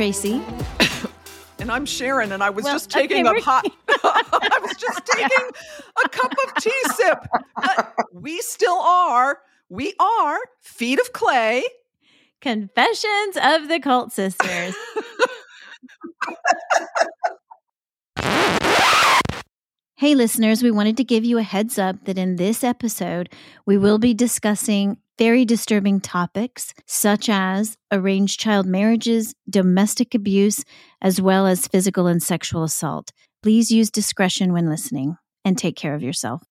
Tracey. and I'm Sharon, and I was Well, just taking okay, a hot. I was just taking a cup of tea sip. But uh, we still are. We are feet of clay. Confessions of the Cult Sisters. hey, listeners, we wanted to give you a heads up that in this episode, we will be discussing very disturbing topics such as arranged child marriages, domestic abuse, as well as physical and sexual assault. Please use discretion when listening and take care of yourself.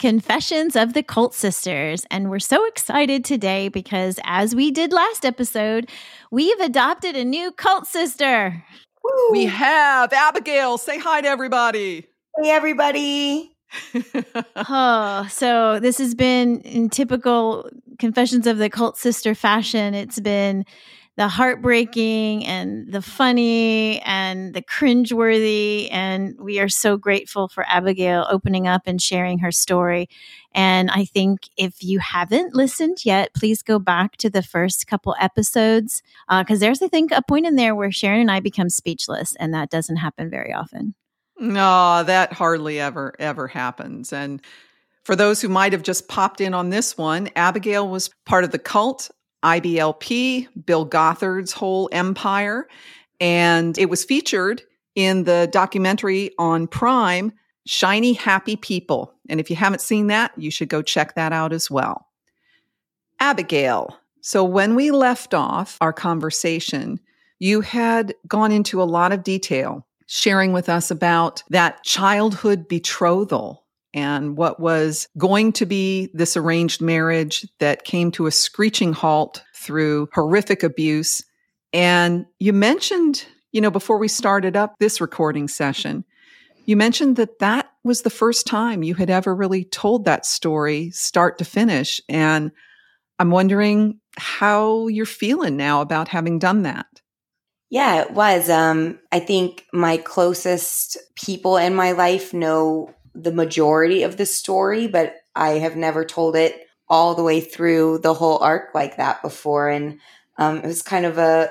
Confessions of the Cult Sisters. And we're so excited today because, as we did last episode, we've adopted a new cult sister. We have Abigail. Say hi to everybody. Hey, everybody. Oh, so this has been in typical Confessions of the Cult Sister fashion. It's been the heartbreaking and the funny and the cringeworthy. And we are so grateful for Abigail opening up and sharing her story. And I think if you haven't listened yet, please go back to the first couple episodes uh, because there's, I think, a point in there where Sharon and I become speechless, and that doesn't happen very often. No, that hardly ever, ever happens. And for those who might have just popped in on this one, Abigail was part of the cult, IBLP, Bill Gothard's whole empire. And it was featured in the documentary on Prime, Shiny Happy People. And if you haven't seen that, you should go check that out as well. Abigail. So when we left off our conversation, you had gone into a lot of detail sharing with us about that childhood betrothal and what was going to be this arranged marriage that came to a screeching halt through horrific abuse. And you mentioned, you know, before we started up this recording session, you mentioned that that was the first time you had ever really told that story start to finish. And I'm wondering how you're feeling now about having done that. Yeah, it was. Um, I think my closest people in my life know the majority of the story, but I have never told it all the way through the whole arc like that before. And um, it was kind of a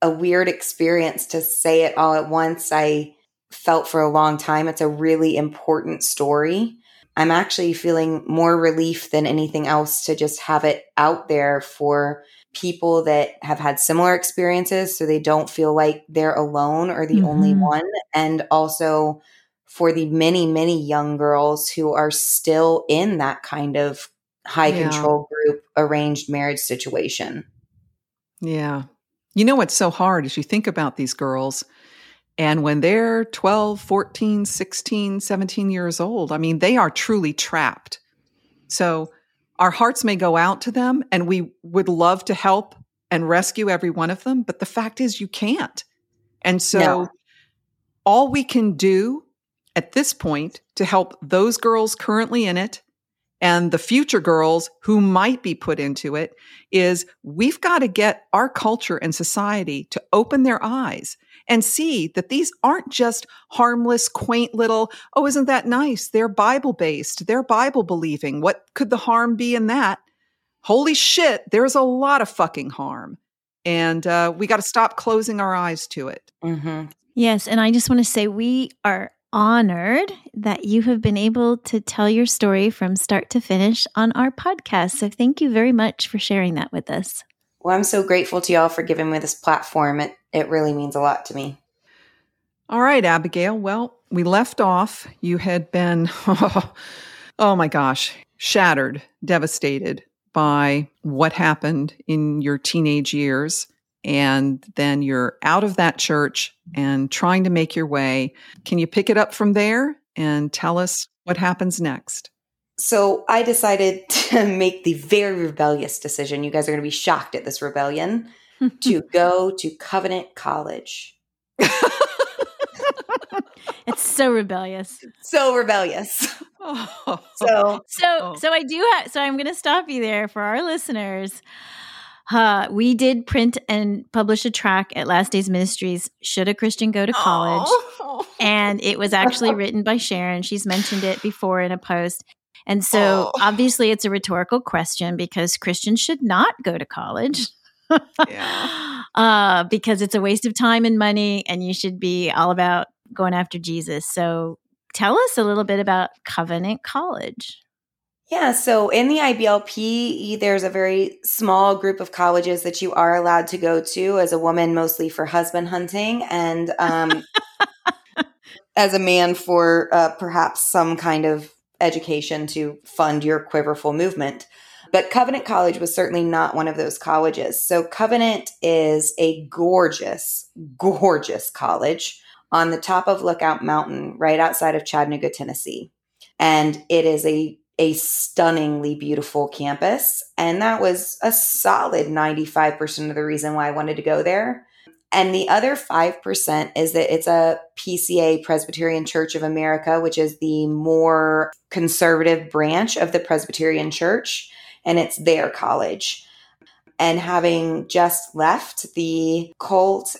a weird experience to say it all at once. I felt for a long time it's a really important story. I'm actually feeling more relief than anything else to just have it out there for people that have had similar experiences so they don't feel like they're alone or the only Mhm. one. And also for the many, many young girls who are still in that kind of high Yeah. control group arranged marriage situation. Yeah. You know what's so hard is you think about these girls and when they're 12, 14, 16, 17 years old, I mean, they are truly trapped. So our hearts may go out to them and we would love to help and rescue every one of them, but the fact is you can't. And so No. all we can do at this point to help those girls currently in it and the future girls who might be put into it is we've got to get our culture and society to open their eyes and see that these aren't just harmless, quaint little, oh, isn't that nice? They're Bible based, they're Bible believing. What could the harm be in that? Holy shit, there's a lot of fucking harm. And uh, we got to stop closing our eyes to it. hmm Yes. And I just want to say we are honored that you have been able to tell your story from start to finish on our podcast. So thank you very much for sharing that with us. Well, I'm so grateful to y'all for giving me this platform. It it really means a lot to me. All right, Abigail. Well, we left off. You had been, oh my gosh, shattered, devastated by what happened in your teenage years. And then you're out of that church and trying to make your way. Can you pick it up from there and tell us what happens next? So I decided to make the very rebellious decision. You guys are going to be shocked at this rebellion to go to Covenant College. it's so rebellious. So rebellious. Oh. So So, Oh. so I do have. So I'm going to stop you there for our listeners. Uh, we did print and publish a track at Last Days Ministries. Should a Christian go to college? And it was actually written by Sharon. She's mentioned it before in a post. And so obviously it's a rhetorical question because Christians should not go to college. Yeah. uh, because it's a waste of time and money, and you should be all about going after Jesus. So tell us a little bit about Covenant College. Yeah, so in the IBLP, there's a very small group of colleges that you are allowed to go to as a woman, mostly for husband hunting, and um, as a man for uh, perhaps some kind of education to fund your quiverful movement. But Covenant College was certainly not one of those colleges. So, Covenant is a gorgeous, gorgeous college on the top of Lookout Mountain, right outside of Chattanooga, Tennessee. And it is a a stunningly beautiful campus. And that was a solid 95% of the reason why I wanted to go there. And the other 5% is that it's a PCA, Presbyterian Church of America, which is the more conservative branch of the Presbyterian Church. And it's their college. And having just left the cult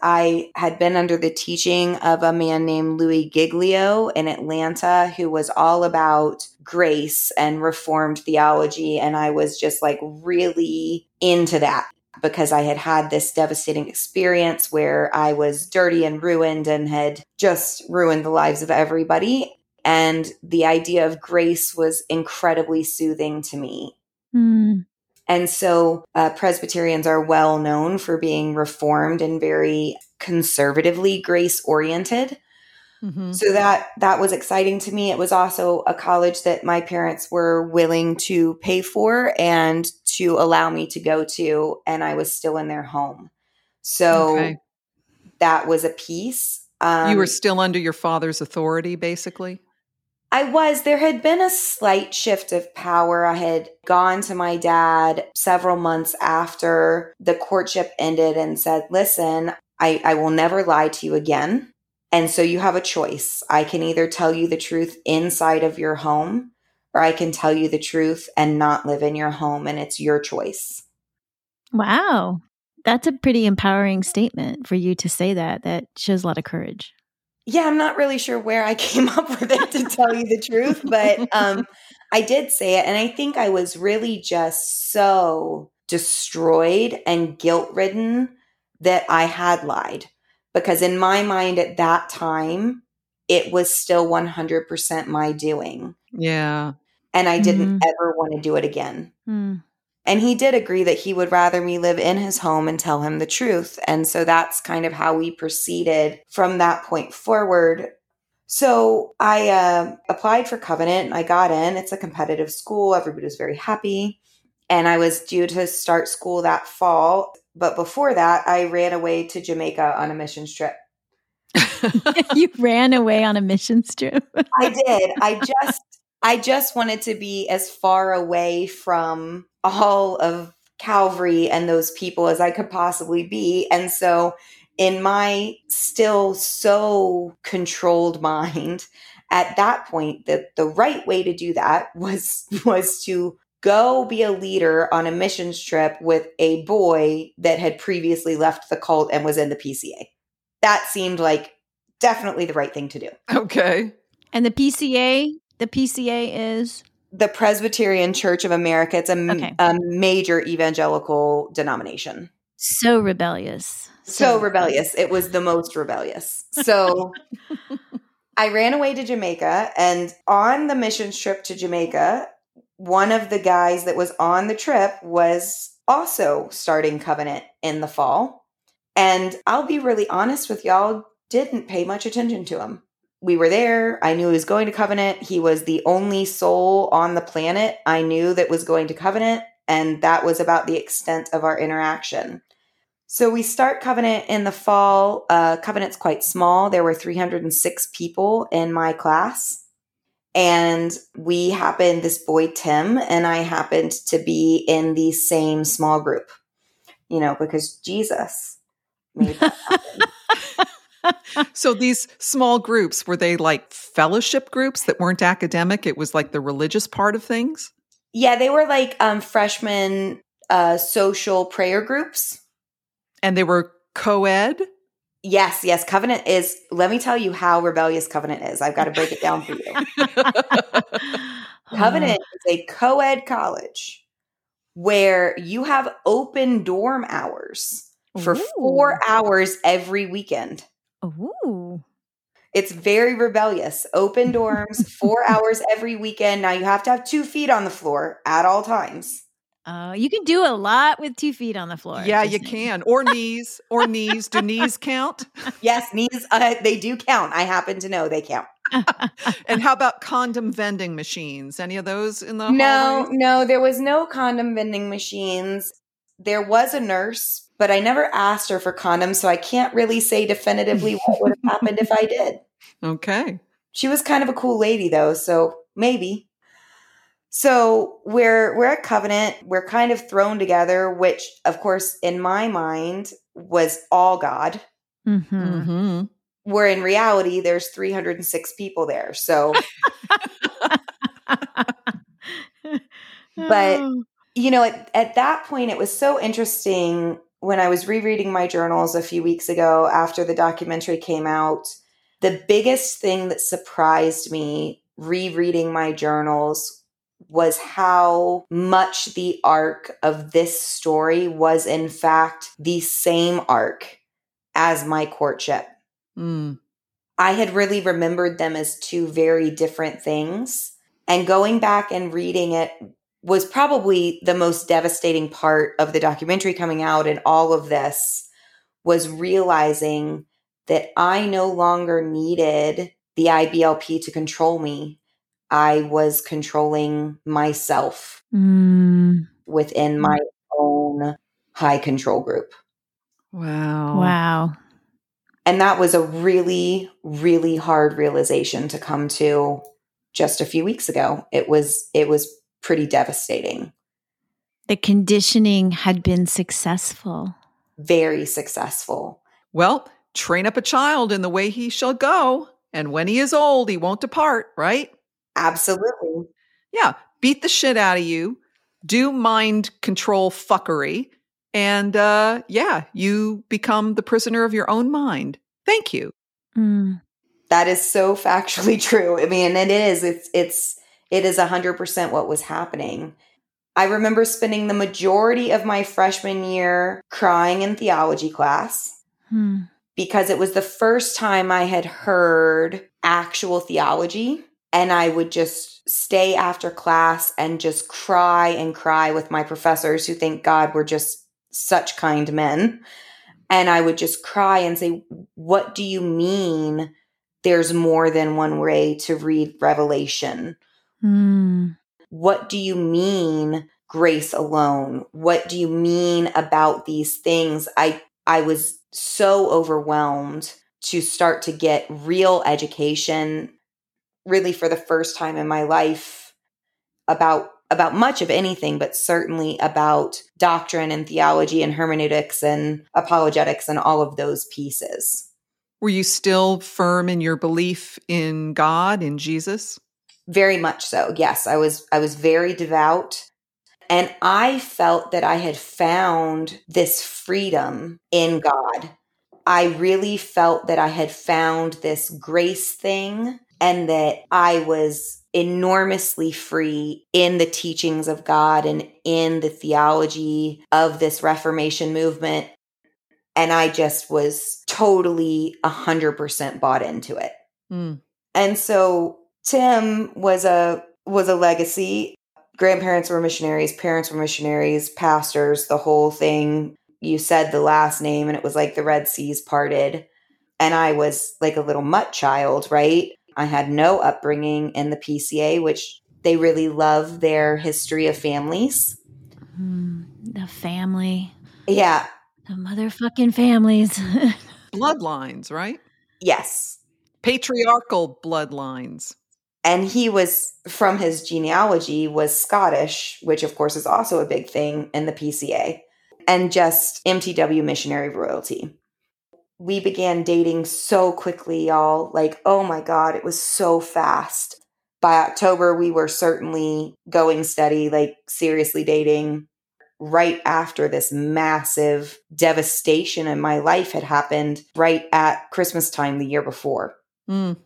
I had been under the teaching of a man named Louie Giglio in Atlanta who was all about grace and reformed theology. And I was just like really into that because I had had this devastating experience where I was dirty and ruined and had just ruined the lives of everybody. And the idea of grace was incredibly soothing to me. Mm. And so uh, Presbyterians are well known for being reformed and very conservatively grace oriented. Mm-hmm. So that that was exciting to me. It was also a college that my parents were willing to pay for and to allow me to go to, and I was still in their home. So okay. that was a piece. Um, you were um, still under your father's authority, basically. I was. There had been a slight shift of power. I had gone to my dad several months after the courtship ended and said, Listen, I, I will never lie to you again. And so you have a choice. I can either tell you the truth inside of your home, or I can tell you the truth and not live in your home. And it's your choice. Wow. That's a pretty empowering statement for you to say that. That shows a lot of courage yeah, I'm not really sure where I came up with it to tell you the truth, but um, I did say it. And I think I was really just so destroyed and guilt ridden that I had lied. Because in my mind at that time, it was still 100% my doing. Yeah. And I didn't mm-hmm. ever want to do it again. Mm. And he did agree that he would rather me live in his home and tell him the truth. And so that's kind of how we proceeded from that point forward. So I uh, applied for Covenant and I got in. It's a competitive school. Everybody was very happy. And I was due to start school that fall. But before that, I ran away to Jamaica on a mission trip. you ran away on a mission trip. I did. I just I just wanted to be as far away from all of Calvary and those people as I could possibly be. And so, in my still so controlled mind, at that point, the, the right way to do that was was to go be a leader on a missions trip with a boy that had previously left the cult and was in the PCA. That seemed like definitely the right thing to do. Okay. And the PCA, the PCA is the Presbyterian Church of America. It's a, okay. a major evangelical denomination. So rebellious. So, so rebellious. It was the most rebellious. So I ran away to Jamaica, and on the mission trip to Jamaica, one of the guys that was on the trip was also starting Covenant in the fall. And I'll be really honest with y'all, didn't pay much attention to him we were there. I knew he was going to Covenant. He was the only soul on the planet I knew that was going to Covenant. And that was about the extent of our interaction. So we start Covenant in the fall. Uh, Covenant's quite small. There were 306 people in my class. And we happened, this boy Tim and I happened to be in the same small group, you know, because Jesus made that happen. So these small groups were they like fellowship groups that weren't academic? It was like the religious part of things? Yeah they were like um freshman uh social prayer groups. And they were co-ed? Yes yes covenant is let me tell you how rebellious covenant is. I've got to break it down for you. Covenant is a co-ed college where you have open dorm hours for Ooh. four hours every weekend. Ooh. It's very rebellious. Open dorms, four hours every weekend. Now you have to have two feet on the floor at all times. Uh, you can do a lot with two feet on the floor. yeah, you saying. can. Or knees. Or knees. Do knees count? Yes, knees, uh, they do count. I happen to know they count. And how about condom vending machines? Any of those in the No, hallways? no, there was no condom vending machines. There was a nurse, but I never asked her for condoms, so I can't really say definitively what would have happened if I did. Okay. She was kind of a cool lady though, so maybe. So we're we're at Covenant, we're kind of thrown together, which of course in my mind was all God. Mhm. hmm Where in reality there's 306 people there. So But- Oh. you know, at, at that point, it was so interesting when I was rereading my journals a few weeks ago after the documentary came out. The biggest thing that surprised me rereading my journals was how much the arc of this story was, in fact, the same arc as my courtship. Mm. I had really remembered them as two very different things. And going back and reading it was probably the most devastating part of the documentary coming out and all of this was realizing that I no longer needed the IBLP to control me. I was controlling myself Mm, within my own high control group. Wow. wow. And that was a really, really hard realization to come to just a few weeks ago. It was it was pretty devastating. The conditioning had been successful. Very successful. Well, train up a child in the way he shall go, and when he is old, he won't depart, right? Absolutely. Yeah. Beat the shit out of you, do mind control fuckery, and uh yeah, you become the prisoner of your own mind. Thank you. Mm. That is so factually true. I mean, it is. It's it's it is 100% what was happening. I remember spending the majority of my freshman year crying in theology class. Hmm. because it was the first time I had heard actual theology. And I would just stay after class and just cry and cry with my professors who thank God were just such kind men. And I would just cry and say, What do you mean there's more than one way to read Revelation? Mm. what do you mean grace alone what do you mean about these things i i was so overwhelmed to start to get real education really for the first time in my life about about much of anything but certainly about doctrine and theology and hermeneutics and apologetics and all of those pieces Were you still firm in your belief in God, in Jesus? Very much so. Yes i was i was very devout. And i felt that i had found this freedom in god. I really felt that i had found this grace thing and that i was enormously free in the teachings of god and in the theology of this reformation movement. And i just was totally 100% bought into it. Mm. and so Tim was a was a legacy. Grandparents were missionaries, parents were missionaries, pastors, the whole thing. You said the last name and it was like the Red Seas parted. And I was like a little mutt child, right? I had no upbringing in the PCA, which they really love their history of families. Mm. The family. Yeah. The motherfucking families. Bloodlines, right? Yes. Patriarchal bloodlines. And he was from his genealogy was Scottish, which of course is also a big thing in the PCA, and just MTW missionary royalty. We began dating so quickly, y'all. Like, oh my God, it was so fast. By October, we were certainly going steady, like seriously dating. Right after this massive devastation in my life had happened, right at Christmas time the year before. Mm.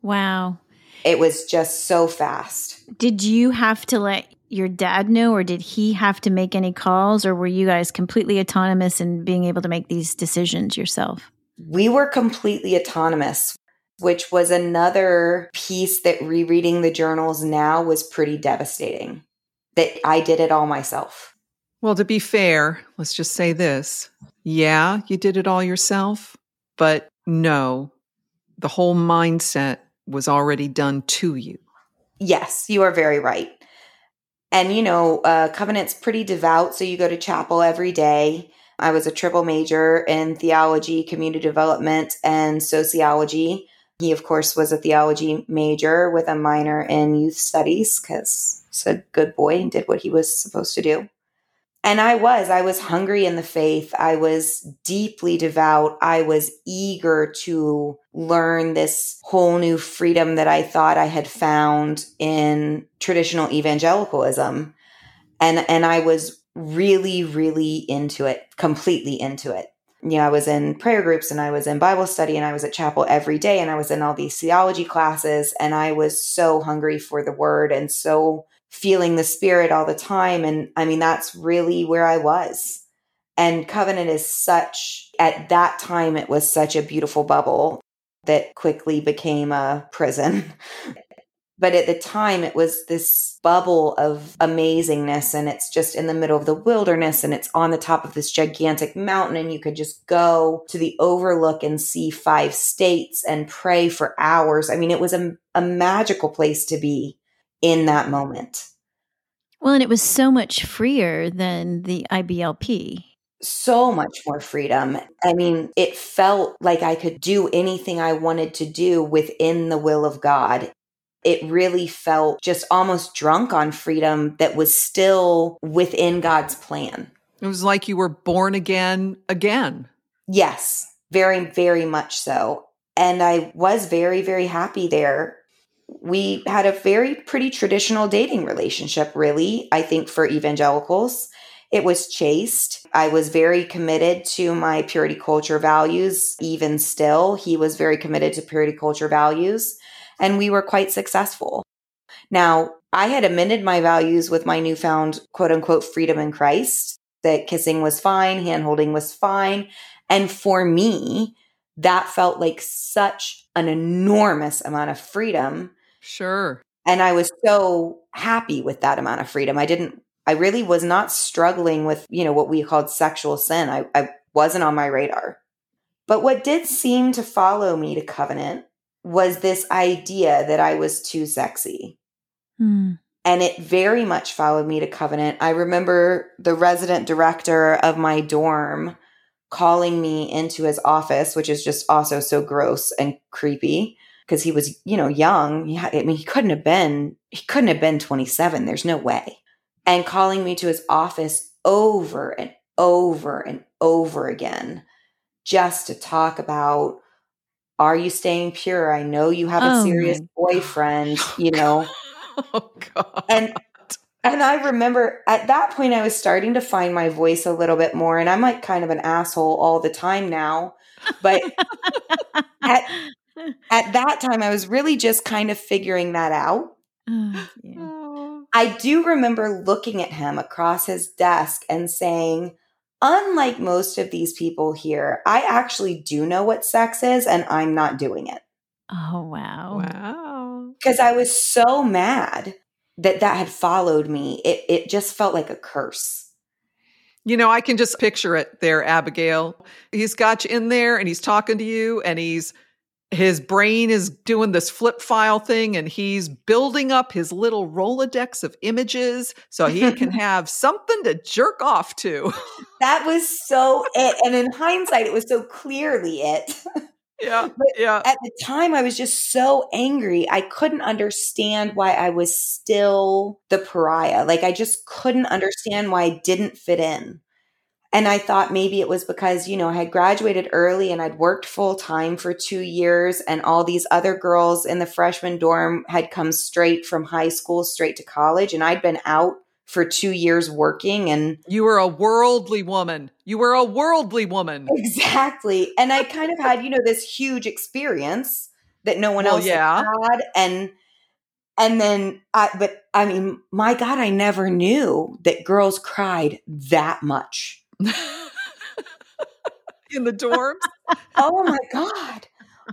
wow. It was just so fast. Did you have to let your dad know, or did he have to make any calls, or were you guys completely autonomous in being able to make these decisions yourself? We were completely autonomous, which was another piece that rereading the journals now was pretty devastating. That I did it all myself. Well, to be fair, let's just say this. Yeah, you did it all yourself, but no, the whole mindset was already done to you. Yes, you are very right. And, you know, uh, Covenant's pretty devout, so you go to chapel every day. I was a triple major in theology, community development, and sociology. He, of course, was a theology major with a minor in youth studies because he's a good boy and did what he was supposed to do. And I was, I was hungry in the faith. I was deeply devout. I was eager to learn this whole new freedom that I thought I had found in traditional evangelicalism. And, and I was really, really into it, completely into it. You know, I was in prayer groups and I was in Bible study and I was at chapel every day and I was in all these theology classes and I was so hungry for the word and so feeling the spirit all the time. And I mean, that's really where I was. And Covenant is such, at that time, it was such a beautiful bubble that quickly became a prison. but at the time, it was this bubble of amazingness. And it's just in the middle of the wilderness and it's on the top of this gigantic mountain. And you could just go to the overlook and see five states and pray for hours. I mean, it was a, a magical place to be in that moment. Well, and it was so much freer than the IBLP. So much more freedom. I mean, it felt like I could do anything I wanted to do within the will of God. It really felt just almost drunk on freedom that was still within God's plan. It was like you were born again, again. Yes, very, very much so. And I was very, very happy there we had a very pretty traditional dating relationship, really, I think, for evangelicals. It was chaste. I was very committed to my purity culture values, even still. He was very committed to purity culture values, and we were quite successful. Now, I had amended my values with my newfound quote unquote freedom in Christ, that kissing was fine, hand holding was fine. And for me, that felt like such an enormous amount of freedom Sure. And I was so happy with that amount of freedom. I didn't, I really was not struggling with, you know, what we called sexual sin. I, I wasn't on my radar. But what did seem to follow me to covenant was this idea that I was too sexy. Hmm. And it very much followed me to covenant. I remember the resident director of my dorm calling me into his office, which is just also so gross and creepy because he was, you know, young. He I mean, he couldn't have been, he couldn't have been 27. There's no way. And calling me to his office over and over and over again just to talk about are you staying pure? I know you have a oh serious boyfriend, you know. oh god. And and I remember at that point I was starting to find my voice a little bit more and I'm like kind of an asshole all the time now. But at at that time, I was really just kind of figuring that out. Oh, yeah. I do remember looking at him across his desk and saying, unlike most of these people here, I actually do know what sex is and I'm not doing it. Oh, wow. Wow. Because I was so mad that that had followed me. It, it just felt like a curse. You know, I can just picture it there, Abigail. He's got you in there and he's talking to you and he's his brain is doing this flip file thing and he's building up his little Rolodex of images so he can have something to jerk off to. that was so it. And in hindsight, it was so clearly it. Yeah. but yeah. At the time, I was just so angry. I couldn't understand why I was still the pariah. Like, I just couldn't understand why I didn't fit in. And I thought maybe it was because, you know, I had graduated early and I'd worked full time for two years, and all these other girls in the freshman dorm had come straight from high school, straight to college. And I'd been out for two years working and you were a worldly woman you were a worldly woman exactly and i kind of had you know this huge experience that no one well, else yeah. had and And then I but I mean, my God, I never knew that girls cried that much. In the dorms? oh my God.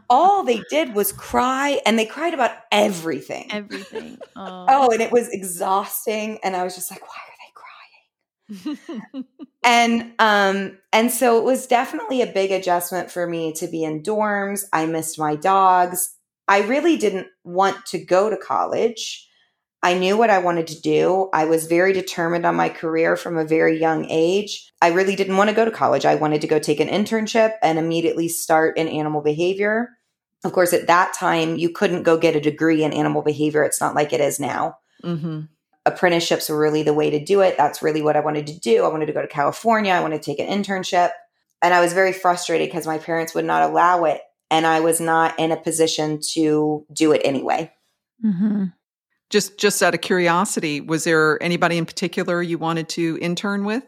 All they did was cry and they cried about everything. Everything. Oh. Oh, and it was exhausting. And I was just like, why are they crying? and um and so it was definitely a big adjustment for me to be in dorms i missed my dogs i really didn't want to go to college i knew what i wanted to do i was very determined on my career from a very young age i really didn't want to go to college i wanted to go take an internship and immediately start in animal behavior of course at that time you couldn't go get a degree in animal behavior it's not like it is now hmm apprenticeships were really the way to do it. That's really what I wanted to do. I wanted to go to California. I wanted to take an internship. And I was very frustrated because my parents would not allow it. And I was not in a position to do it anyway. hmm Just just out of curiosity, was there anybody in particular you wanted to intern with?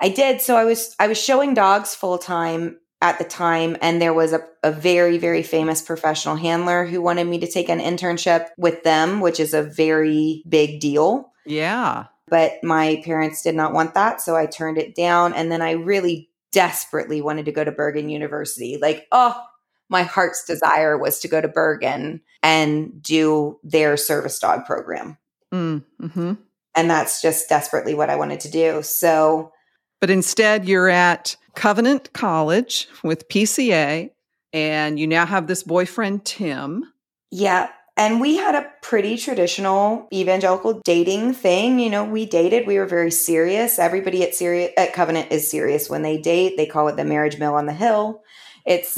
I did. So I was I was showing dogs full time at the time, and there was a, a very, very famous professional handler who wanted me to take an internship with them, which is a very big deal. Yeah. But my parents did not want that. So I turned it down. And then I really desperately wanted to go to Bergin University. Like, oh, my heart's desire was to go to Bergin and do their service dog program. Mm, hmm And that's just desperately what I wanted to do. So, But instead, you're at Covenant College with PCA, and you now have this boyfriend, Tim. yeah. And we had a pretty traditional evangelical dating thing. You know, we dated, we were very serious. Everybody at Serious at Covenant is serious when they date. They call it the marriage mill on the hill. It's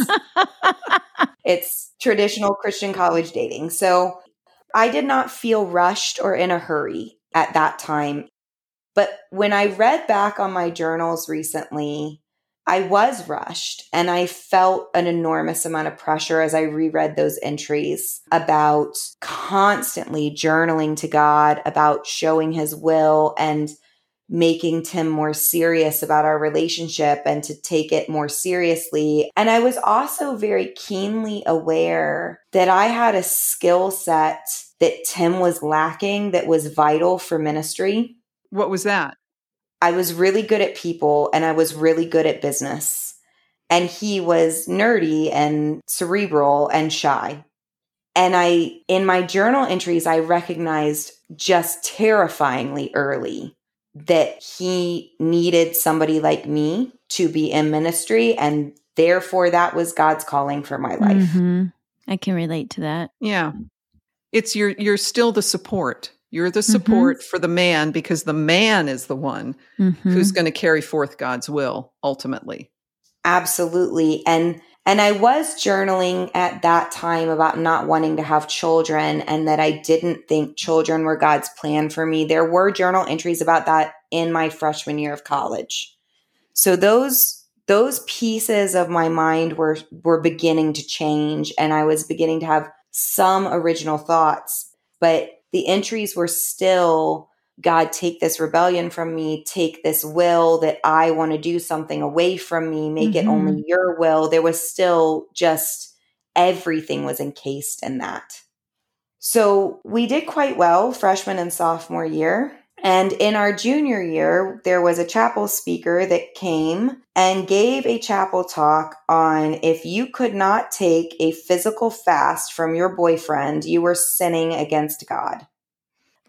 it's traditional Christian college dating. So I did not feel rushed or in a hurry at that time. But when I read back on my journals recently, I was rushed and I felt an enormous amount of pressure as I reread those entries about constantly journaling to God, about showing his will and making Tim more serious about our relationship and to take it more seriously. And I was also very keenly aware that I had a skill set that Tim was lacking that was vital for ministry. What was that? I was really good at people and I was really good at business. And he was nerdy and cerebral and shy. And I, in my journal entries, I recognized just terrifyingly early that he needed somebody like me to be in ministry. And therefore, that was God's calling for my life. Mhm. I can relate to that. Yeah. It's you're you're still the support. You're the support for the man because the man is the one Mhm. who's going to carry forth God's will ultimately. Absolutely. And and I was journaling at that time about not wanting to have children and that I didn't think children were God's plan for me. There were journal entries about that in my freshman year of college. So those those pieces of my mind were were beginning to change and I was beginning to have some original thoughts, but the entries were still God, take this rebellion from me, take this will that I want to do something away from me, make it Mhm. only your will. There was still just everything was encased in that. So we did quite well freshman and sophomore year. And in our junior year, there was a chapel speaker that came and gave a chapel talk on if you could not take a physical fast from your boyfriend, you were sinning against God.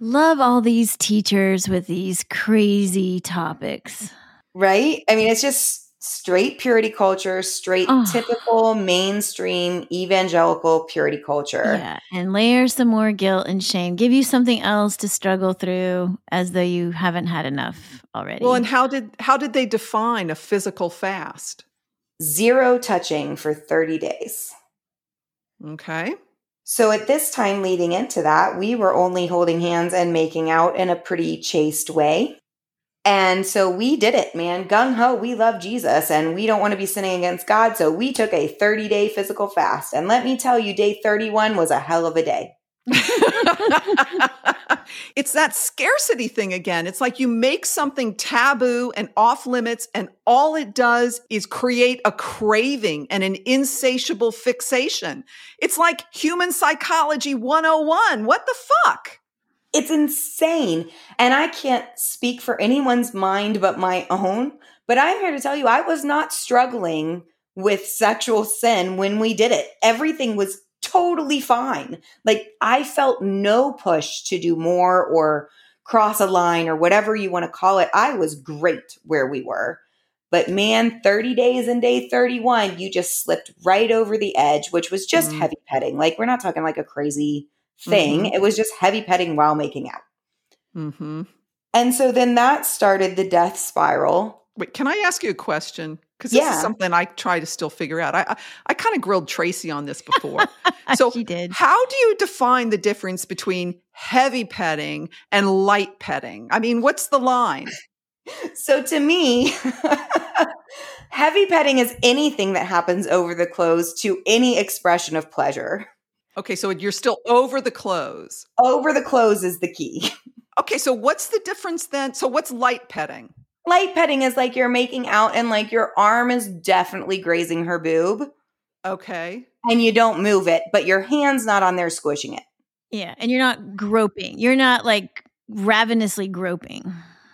Love all these teachers with these crazy topics. Right? I mean, it's just straight purity culture, straight Oh. typical mainstream evangelical purity culture. Yeah, and layer some more guilt and shame. Give you something else to struggle through as though you haven't had enough already. Well, and how did how did they define a physical fast? Zero touching for 30 days. Okay. So at this time leading into that, we were only holding hands and making out in a pretty chaste way. And so we did it, man. Gung ho, we love Jesus and we don't want to be sinning against God. So we took a 30 day physical fast. And let me tell you, day 31 was a hell of a day. it's that scarcity thing again. It's like you make something taboo and off limits, and all it does is create a craving and an insatiable fixation. It's like human psychology 101. What the fuck? It's insane. And I can't speak for anyone's mind but my own. But I'm here to tell you, I was not struggling with sexual sin when we did it. Everything was totally fine. Like I felt no push to do more or cross a line or whatever you want to call it. I was great where we were. But man, 30 days and day 31, you just slipped right over the edge, which was just mm-hmm. heavy petting. Like we're not talking like a crazy thing. Mm-hmm. It was just heavy petting while making out. Mm-hmm. And so then that started the death spiral. Wait, can I ask you a question? because this yeah. is something I try to still figure out. I I, I kind of grilled Tracey on this before. so she did. How do you define the difference between heavy petting and light petting? I mean, what's the line? So to me, heavy petting is anything that happens over the clothes to any expression of pleasure. Okay, so you're still over the clothes. Over the clothes is the key. Okay, so what's the difference then? So what's light petting? Light petting is like you're making out and like your arm is definitely grazing her boob. Okay. And you don't move it, but your hand's not on there squishing it. Yeah. And you're not groping. You're not like ravenously groping.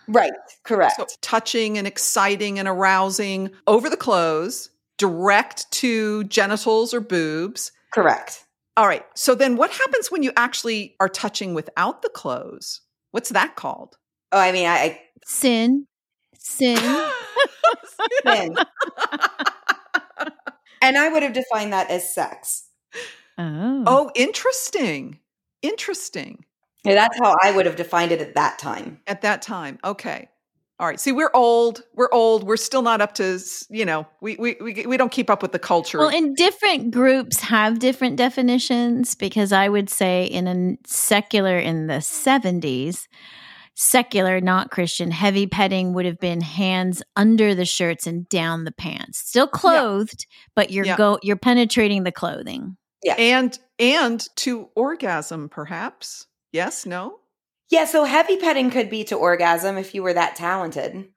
Right. Correct. So touching and exciting and arousing over the clothes, direct to genitals or boobs. Correct. All right. So then what happens when you actually are touching without the clothes? What's that called? Oh, I mean, I, I sin. Sin. Sin. and I would have defined that as sex. Oh. Oh, interesting. Interesting. Yeah, that's how I would have defined it at that time. At that time. Okay. All right. See, we're old. We're old. We're still not up to, you know, we we we, we don't keep up with the culture. Well, and different groups have different definitions because I would say in a secular in the 70s, secular, not Christian, heavy petting would have been hands under the shirts and down the pants. Still clothed, yeah. but you're yeah. go you're penetrating the clothing. Yeah. And and to orgasm perhaps. Yes, no? Yeah, so heavy petting could be to orgasm if you were that talented.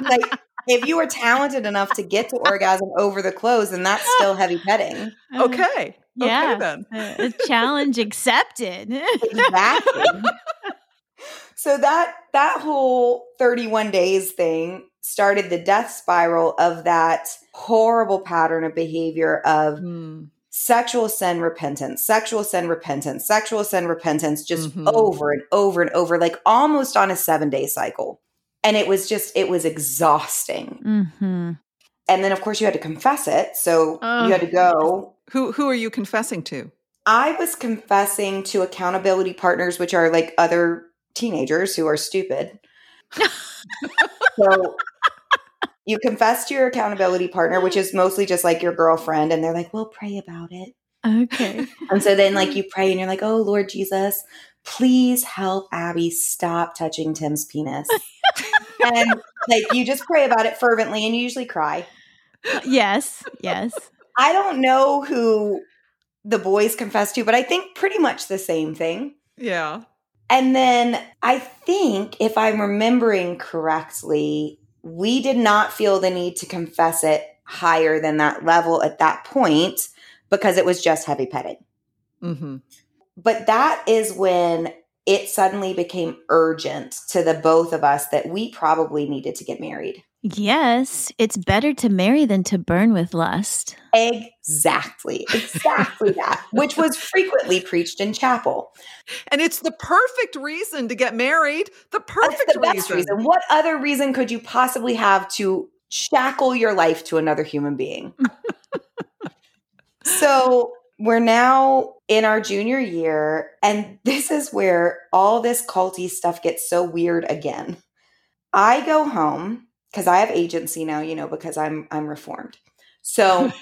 like if you were talented enough to get to orgasm over the clothes, then that's still heavy petting. Okay. Yeah. Okay, then. a challenge accepted. exactly. so that that whole 31 days thing started the death spiral of that horrible pattern of behavior of mm. sexual sin repentance, sexual sin repentance, sexual sin repentance just mm-hmm. over and over and over like almost on a 7-day cycle. And it was just it was exhausting. Mm-hmm. And then of course you had to confess it. So you had to go who who are you confessing to? I was confessing to accountability partners, which are like other teenagers who are stupid. so you confess to your accountability partner, which is mostly just like your girlfriend, and they're like, "We'll pray about it." Okay. and so then, like, you pray, and you're like, "Oh Lord Jesus, please help Abby stop touching Tim's penis." and like, you just pray about it fervently, and you usually cry. Yes. Yes. I don't know who the boys confess to, but I think pretty much the same thing. Yeah. And then I think, if I'm remembering correctly, we did not feel the need to confess it higher than that level at that point because it was just heavy petting. Mm-hmm. But that is when it suddenly became urgent to the both of us that we probably needed to get married. Yes, it's better to marry than to burn with lust. Exactly. Exactly that, which was frequently preached in chapel. And it's the perfect reason to get married. The perfect That's the best reason. What other reason could you possibly have to shackle your life to another human being? so we're now in our junior year, and this is where all this culty stuff gets so weird again. I go home because I have agency now, you know, because I'm I'm reformed. So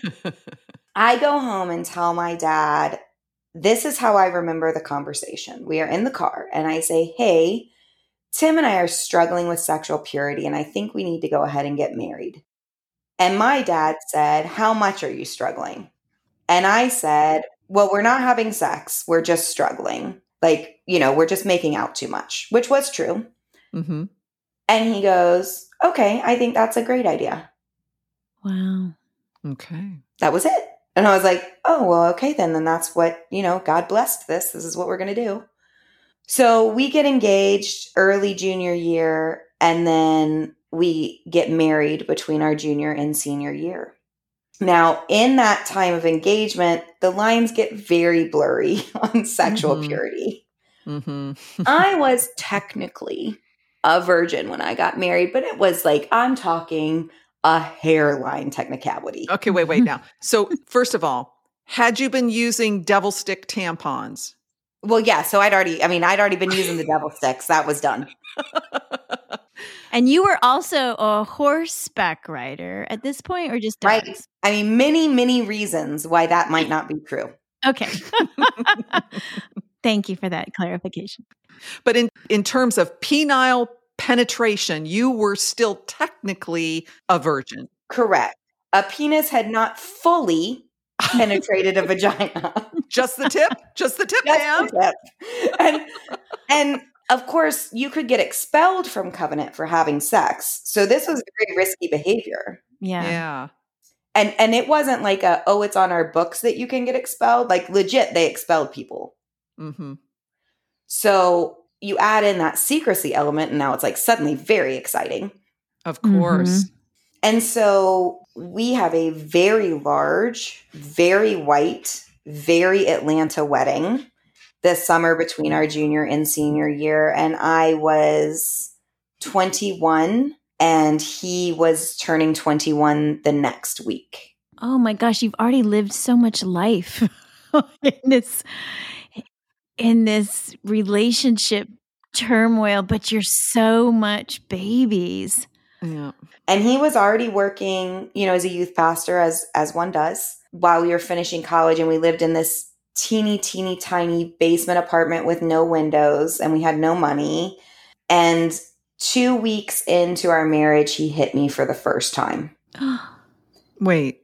I go home and tell my dad, this is how I remember the conversation. We are in the car and I say, "Hey, Tim and I are struggling with sexual purity and I think we need to go ahead and get married." And my dad said, "How much are you struggling?" And I said, well, we're not having sex. We're just struggling. Like, you know, we're just making out too much, which was true. Mm-hmm. And he goes, okay, I think that's a great idea. Wow. Okay. That was it. And I was like, oh, well, okay, then. Then that's what, you know, God blessed this. This is what we're going to do. So we get engaged early junior year, and then we get married between our junior and senior year. Now, in that time of engagement, the lines get very blurry on sexual Mhm. purity. Mm-hmm. I was technically a virgin when I got married, but it was like, I'm talking a hairline technicality. Okay, wait, wait now. So, first of all, had you been using devil stick tampons? Well, yeah. So I'd already, I mean, I'd already been using the devil sticks. That was done. And you were also a horseback rider at this point, or just Right. I mean, many, many reasons why that might not be true. Okay. Thank you for that clarification. But in, in terms of penile penetration, you were still technically a virgin. Correct. A penis had not fully penetrated a vagina. Just the tip? Just the tip, That's Pam? the tip. And, and of course, you could get expelled from covenant for having sex. So this was very risky behavior. Yeah. Yeah. And and it wasn't like a oh, it's on our books that you can get expelled. Like legit, they expelled people. Mm-hmm. So you add in that secrecy element, and now it's like suddenly very exciting. Of course. And so we have a very large, very white, very Atlanta wedding this summer between our junior and senior year. And I was 21 and he was turning 21 the next week. Oh my gosh, you've already lived so much life in this in this relationship turmoil, but you're so much babies. Yeah. And he was already working, you know, as a youth pastor as as one does while we were finishing college and we lived in this teeny teeny tiny basement apartment with no windows and we had no money. And 2 weeks into our marriage he hit me for the first time. Wait.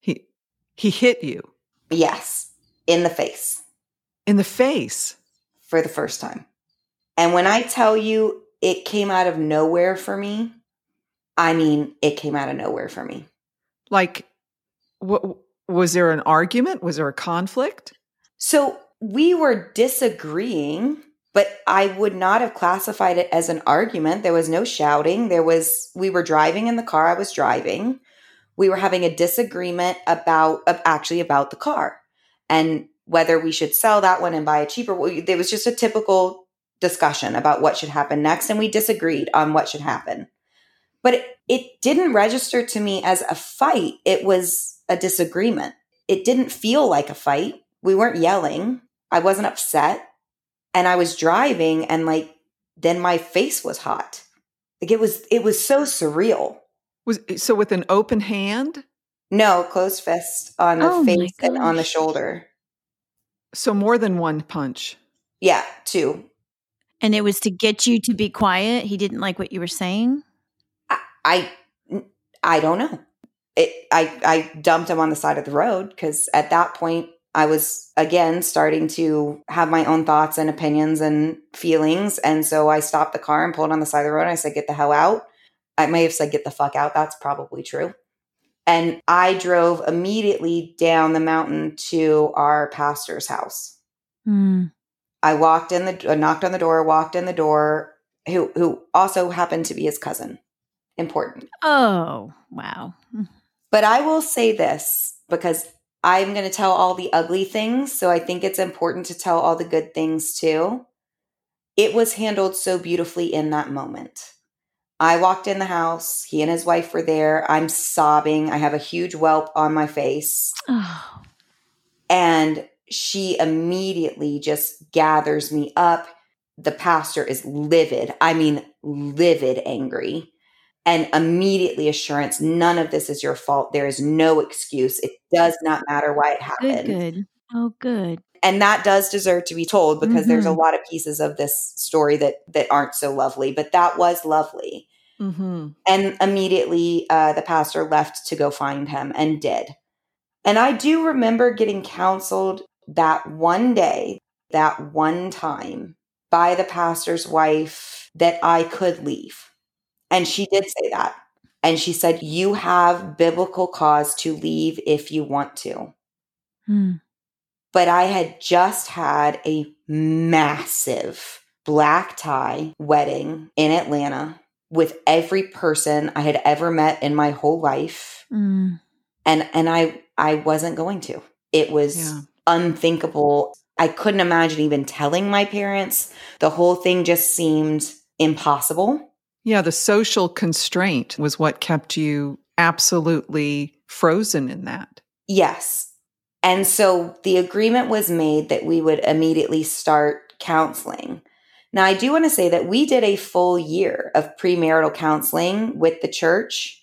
He he hit you Yes, in the face in the face. for the first time. And when I tell you it came out of nowhere for me, I mean, it came out of nowhere for me. Like what was there an argument? Was there a conflict? So we were disagreeing, but I would not have classified it as an argument. There was no shouting. There was, we were driving in the car I was driving. We were having a disagreement about, of actually about the car and whether we should sell that one and buy a cheaper. one. There was just a typical discussion about what should happen next, and we disagreed on what should happen. But it, it didn't register to me as a fight. It was a disagreement. It didn't feel like a fight. We weren't yelling. I wasn't upset. And I was driving and like then my face was hot. Like it was it was so surreal. Was so with an open hand? No, closed fist on the Oh face and on the shoulder. So more than one punch. Yeah, two. And it was to get you to be quiet. He didn't like what you were saying. I I don't know. It I I dumped him on the side of the road because at that point I was again starting to have my own thoughts and opinions and feelings, and so I stopped the car and pulled on the side of the road. And I said, "Get the hell out." I may have said, "Get the fuck out." That's probably true. And I drove immediately down the mountain to our pastor's house. Hmm. I walked in the knocked on the door, walked in the door, who who also happened to be his cousin. Important. Oh, wow. But I will say this because I'm going to tell all the ugly things. So I think it's important to tell all the good things too. It was handled so beautifully in that moment. I walked in the house. He and his wife were there. I'm sobbing. I have a huge whelp on my face. Oh, And she immediately just gathers me up. The pastor is livid. I mean, livid angry. And immediately assurance none of this is your fault. There is no excuse. It does not matter why it good, happened. good. Oh, good. And that does deserve to be told because there's a Mhm. lot of pieces of this story that that aren't so lovely, but that was lovely. Mm-hmm. And immediately uh, the pastor left to go find him and did. And I do remember getting counseled that one day, that one time by the pastor's wife that I could leave. And she did say that. And she said, You have biblical cause to leave if you want to. Hmm. But I had just had a massive black tie wedding in Atlanta with every person I had ever met in my whole life. Mm. And and I I wasn't going to. It was Yeah. unthinkable. I couldn't imagine even telling my parents. The whole thing just seemed impossible. Yeah, the social constraint was what kept you absolutely frozen in that. Yes. And so the agreement was made that we would immediately start counseling. Now, I do want to say that we did a full year of premarital counseling with the church,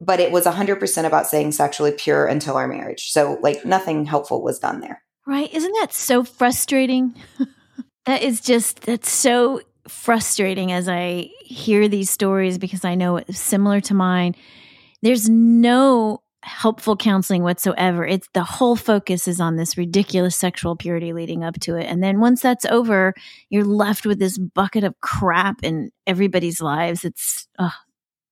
but it was 100% about staying sexually pure until our marriage. So, like, nothing helpful was done there. Right. Isn't that so frustrating? that is just, that's so frustrating as I hear these stories because I know it's similar to mine. There's no helpful counseling whatsoever. It's the whole focus is on this ridiculous sexual purity leading up to it. And then once that's over, you're left with this bucket of crap in everybody's lives. It's, ugh.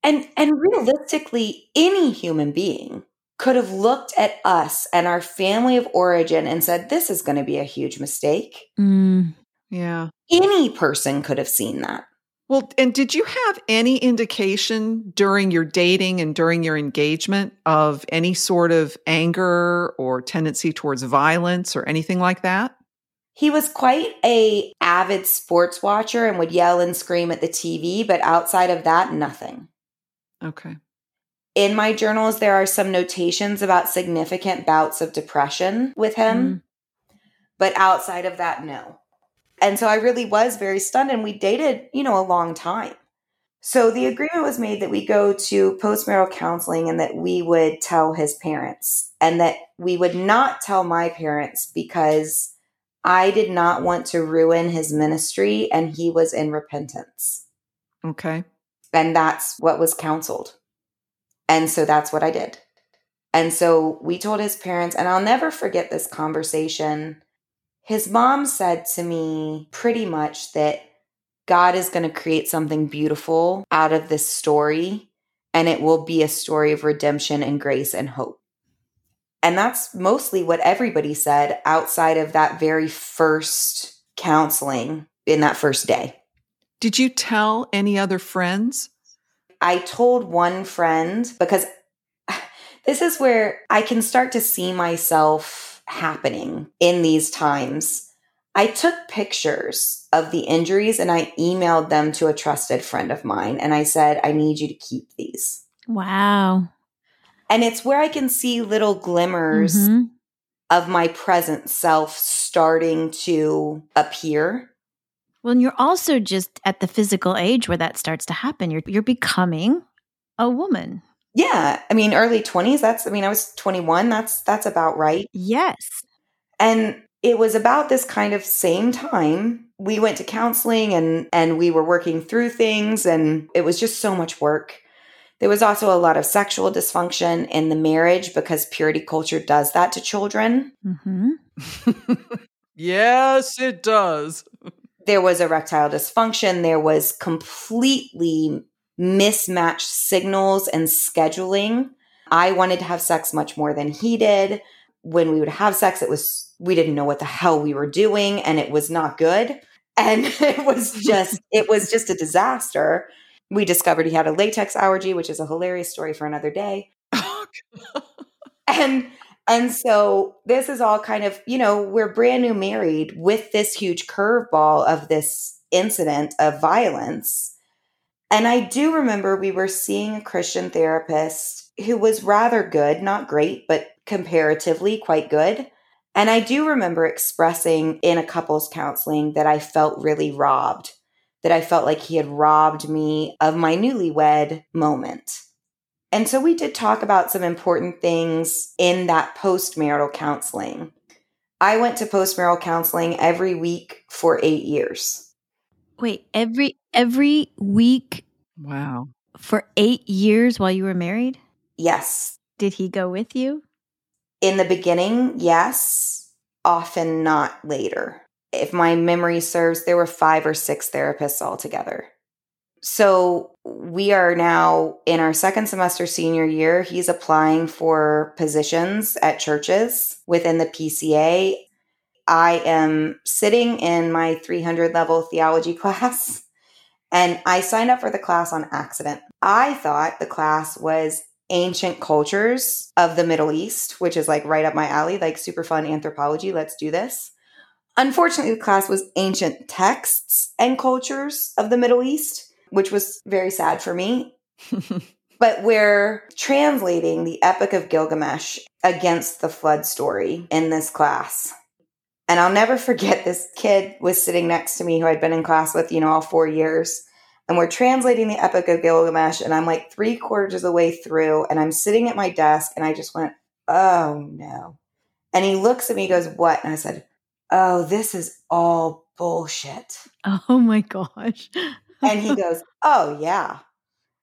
And and realistically, any human being could have looked at us and our family of origin and said, This is going to be a huge mistake. Mm. Yeah. Any person could have seen that. Well, and did you have any indication during your dating and during your engagement of any sort of anger or tendency towards violence or anything like that? He was quite a avid sports watcher and would yell and scream at the TV, but outside of that, nothing. Okay. In my journals, there are some notations about significant bouts of depression with him, mm. but outside of that, no. And so I really was very stunned, and we dated, you know, a long time. So the agreement was made that we go to postmarital counseling and that we would tell his parents, and that we would not tell my parents because I did not want to ruin his ministry and he was in repentance. Okay. And that's what was counseled. And so that's what I did. And so we told his parents, and I'll never forget this conversation. His mom said to me pretty much that God is going to create something beautiful out of this story, and it will be a story of redemption and grace and hope. And that's mostly what everybody said outside of that very first counseling in that first day. Did you tell any other friends? I told one friend because this is where I can start to see myself happening in these times. I took pictures of the injuries and I emailed them to a trusted friend of mine and I said, I need you to keep these. Wow. And it's where I can see little glimmers Mhm. of my present self starting to appear. Well, and you're also just at the physical age where that starts to happen. You're you're becoming a woman. Yeah, I mean early 20s, that's I mean I was 21, that's that's about right. Yes. And it was about this kind of same time we went to counseling and and we were working through things and it was just so much work. There was also a lot of sexual dysfunction in the marriage because purity culture does that to children. Mm-hmm. yes, it does. There was erectile dysfunction, there was completely mismatched signals and scheduling. I wanted to have sex much more than he did. When we would have sex, it was we didn't know what the hell we were doing and it was not good. And it was just it was just a disaster. We discovered he had a latex allergy, which is a hilarious story for another day. And and so this is all kind of, you know, we're brand new married with this huge curveball of this incident of violence. And I do remember we were seeing a Christian therapist who was rather good, not great, but comparatively quite good. And I do remember expressing in a couples counseling that I felt really robbed, that I felt like he had robbed me of my newlywed moment. And so we did talk about some important things in that postmarital counseling. I went to postmarital counseling every week for eight years. Wait, every every week Wow. for 8 years while you were married? Yes. Did he go with you? In the beginning, yes, often not later. If my memory serves, there were five or six therapists altogether. So we are now in our second semester senior year. He's applying for positions at churches within the PCA. I am sitting in my 300 level theology class and I signed up for the class on accident. I thought the class was ancient cultures of the Middle East, which is like right up my alley, like super fun anthropology. Let's do this. Unfortunately, the class was ancient texts and cultures of the Middle East which was very sad for me. but we're translating the Epic of Gilgamesh against the flood story in this class. And I'll never forget this kid was sitting next to me who I'd been in class with, you know, all four years. And we're translating the Epic of Gilgamesh, and I'm like three quarters of the way through, and I'm sitting at my desk, and I just went, Oh no. And he looks at me, goes, What? And I said, Oh, this is all bullshit. Oh my gosh and he goes, Oh, yeah.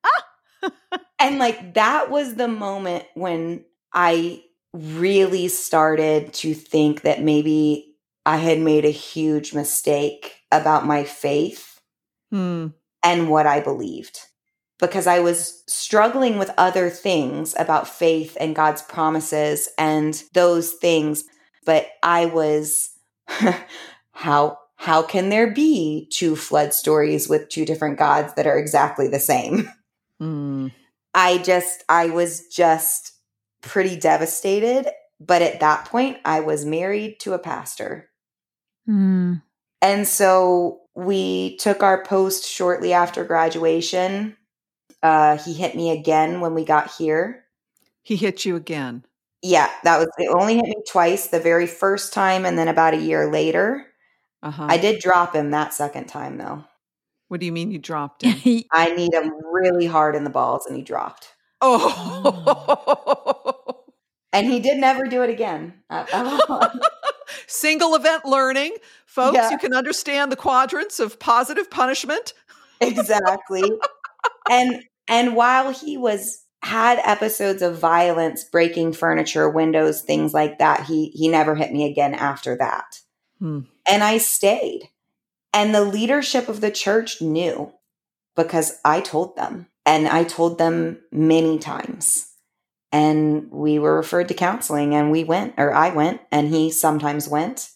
and like that was the moment when I really started to think that maybe I had made a huge mistake about my faith hmm. and what I believed. Because I was struggling with other things about faith and God's promises and those things. But I was, how how can there be two flood stories with two different gods that are exactly the same? Mm. I just, I was just pretty devastated. But at that point, I was married to a pastor. Mm. And so we took our post shortly after graduation. Uh, he hit me again when we got here. He hit you again. Yeah, that was it. Only hit me twice. The very first time, and then about a year later. Uh-huh. I did drop him that second time though. What do you mean you dropped him? I kneed him really hard in the balls and he dropped. Oh. and he did never do it again. Single event learning. Folks, Yeah. you can understand the quadrants of positive punishment. exactly. and and while he was had episodes of violence, breaking furniture, windows, things like that, he he never hit me again after that. Hmm. And I stayed. And the leadership of the church knew because I told them. And I told them many times. And we were referred to counseling and we went, or I went, and he sometimes went.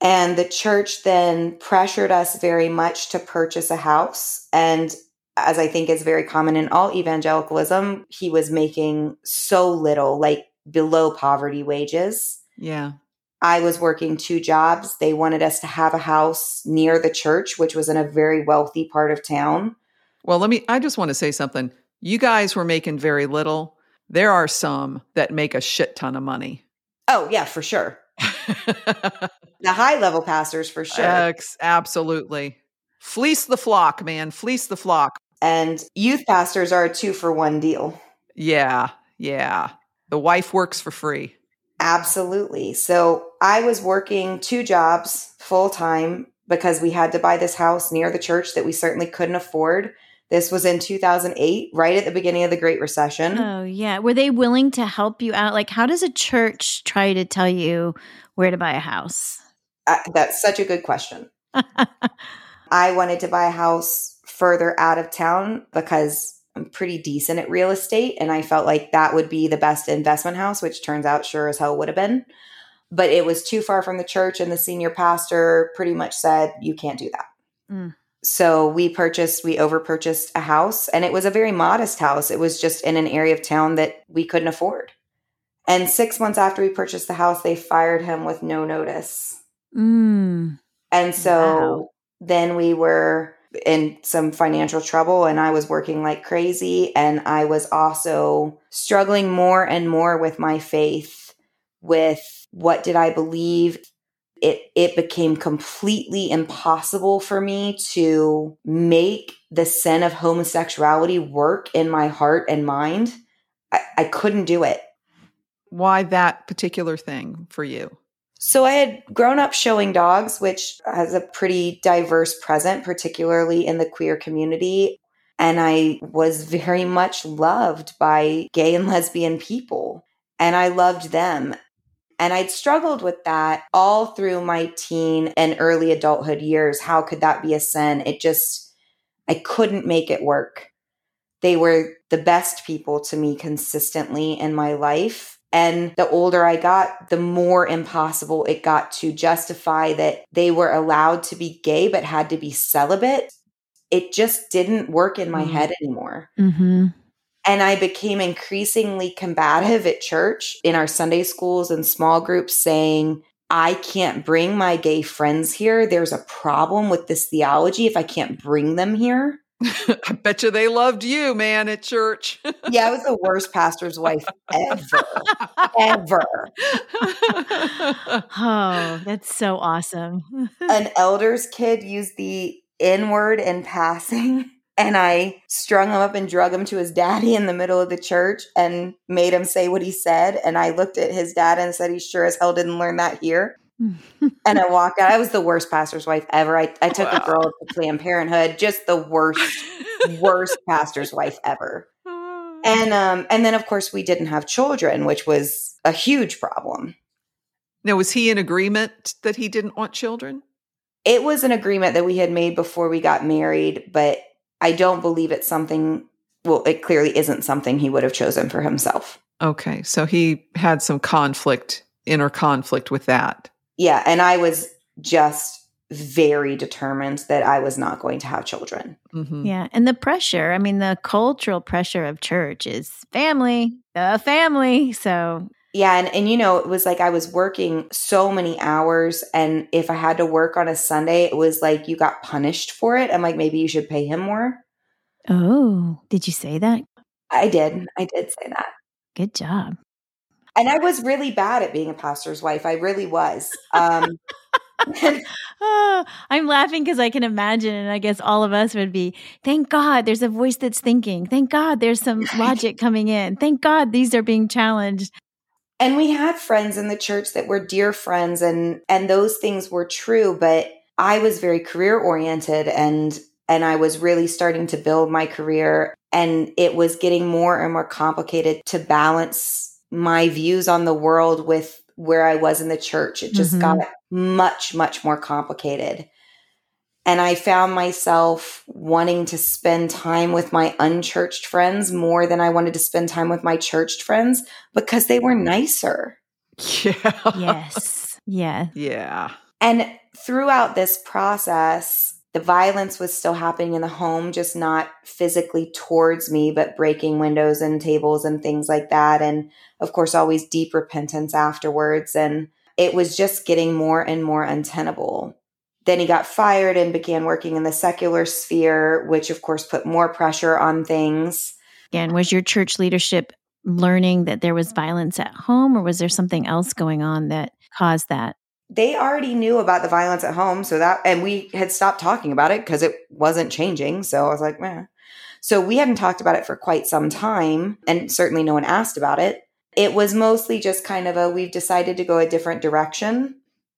And the church then pressured us very much to purchase a house. And as I think is very common in all evangelicalism, he was making so little, like below poverty wages. Yeah. I was working two jobs. They wanted us to have a house near the church, which was in a very wealthy part of town. Well, let me, I just want to say something. You guys were making very little. There are some that make a shit ton of money. Oh, yeah, for sure. The high level pastors, for sure. Ex- absolutely. Fleece the flock, man. Fleece the flock. and youth pastors are a two for one deal. Yeah. Yeah. The wife works for free. Absolutely. So I was working two jobs full time because we had to buy this house near the church that we certainly couldn't afford. This was in 2008, right at the beginning of the Great Recession. Oh, yeah. Were they willing to help you out? Like, how does a church try to tell you where to buy a house? Uh, that's such a good question. I wanted to buy a house further out of town because I'm pretty decent at real estate. And I felt like that would be the best investment house, which turns out sure as hell would have been. But it was too far from the church. And the senior pastor pretty much said, you can't do that. Mm. So we purchased, we over purchased a house. And it was a very modest house. It was just in an area of town that we couldn't afford. And six months after we purchased the house, they fired him with no notice. Mm. And so Wow. then we were in some financial trouble and I was working like crazy and I was also struggling more and more with my faith with what did I believe it it became completely impossible for me to make the sin of homosexuality work in my heart and mind I, I couldn't do it Why that particular thing for you? So I had grown up showing dogs, which has a pretty diverse present, particularly in the queer community. And I was very much loved by gay and lesbian people. and I loved them. And I'd struggled with that all through my teen and early adulthood years. How could that be a sin? It just, I couldn't make it work. They were the best people to me consistently in my life. And the older I got, the more impossible it got to justify that they were allowed to be gay but had to be celibate. It just didn't work in my mm. head anymore. Mm-hmm. And I became increasingly combative at church in our Sunday schools and small groups saying, I can't bring my gay friends here. There's a problem with this theology if I can't bring them here. I bet you they loved you, man, at church. yeah, I was the worst pastor's wife ever. ever. oh, that's so awesome. An elder's kid used the N word in passing and I strung him up and drug him to his daddy in the middle of the church and made him say what he said. And I looked at his dad and said, he sure as hell didn't learn that here. and I walked out. I was the worst pastor's wife ever. I, I took wow. a girl to Planned Parenthood, just the worst, worst pastor's wife ever. And um, and then of course we didn't have children, which was a huge problem. Now, was he in agreement that he didn't want children? It was an agreement that we had made before we got married, but I don't believe it's something, well, it clearly isn't something he would have chosen for himself. Okay. So he had some conflict, inner conflict with that. Yeah. And I was just very determined that I was not going to have children. Mm-hmm. Yeah. And the pressure, I mean, the cultural pressure of church is family, the family. So yeah, and and you know, it was like I was working so many hours and if I had to work on a Sunday, it was like you got punished for it. I'm like maybe you should pay him more. Oh, did you say that? I did. I did say that. Good job. And I was really bad at being a pastor's wife. I really was. Um oh, I'm laughing because I can imagine, and I guess all of us would be, thank God there's a voice that's thinking. Thank God there's some logic coming in. Thank God these are being challenged and we had friends in the church that were dear friends and and those things were true but i was very career oriented and and i was really starting to build my career and it was getting more and more complicated to balance my views on the world with where i was in the church it just mm-hmm. got much much more complicated and I found myself wanting to spend time with my unchurched friends more than I wanted to spend time with my churched friends because they were nicer. Yeah. Yes. Yeah. Yeah. And throughout this process, the violence was still happening in the home, just not physically towards me, but breaking windows and tables and things like that. And of course, always deep repentance afterwards. And it was just getting more and more untenable. Then he got fired and began working in the secular sphere, which of course put more pressure on things. And was your church leadership learning that there was violence at home, or was there something else going on that caused that? They already knew about the violence at home, so that, and we had stopped talking about it because it wasn't changing. So I was like, man. So we hadn't talked about it for quite some time, and certainly no one asked about it. It was mostly just kind of a we've decided to go a different direction.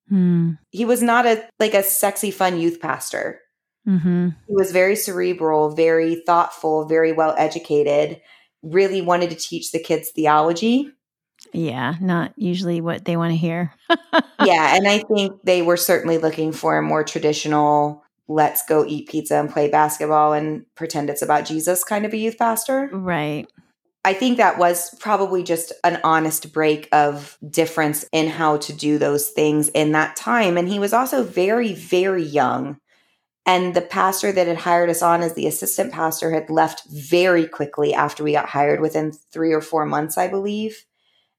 Hmm. He was not a like a sexy, fun youth pastor. Mm-hmm. He was very cerebral, very thoughtful, very well educated. Really wanted to teach the kids theology. Yeah, not usually what they want to hear. yeah, and I think they were certainly looking for a more traditional let's go eat pizza and play basketball and pretend it's about Jesus kind of a youth pastor. Right. I think that was probably just an honest break of difference in how to do those things in that time. And he was also very, very young. And the pastor that had hired us on as the assistant pastor had left very quickly after we got hired, within three or four months, I believe.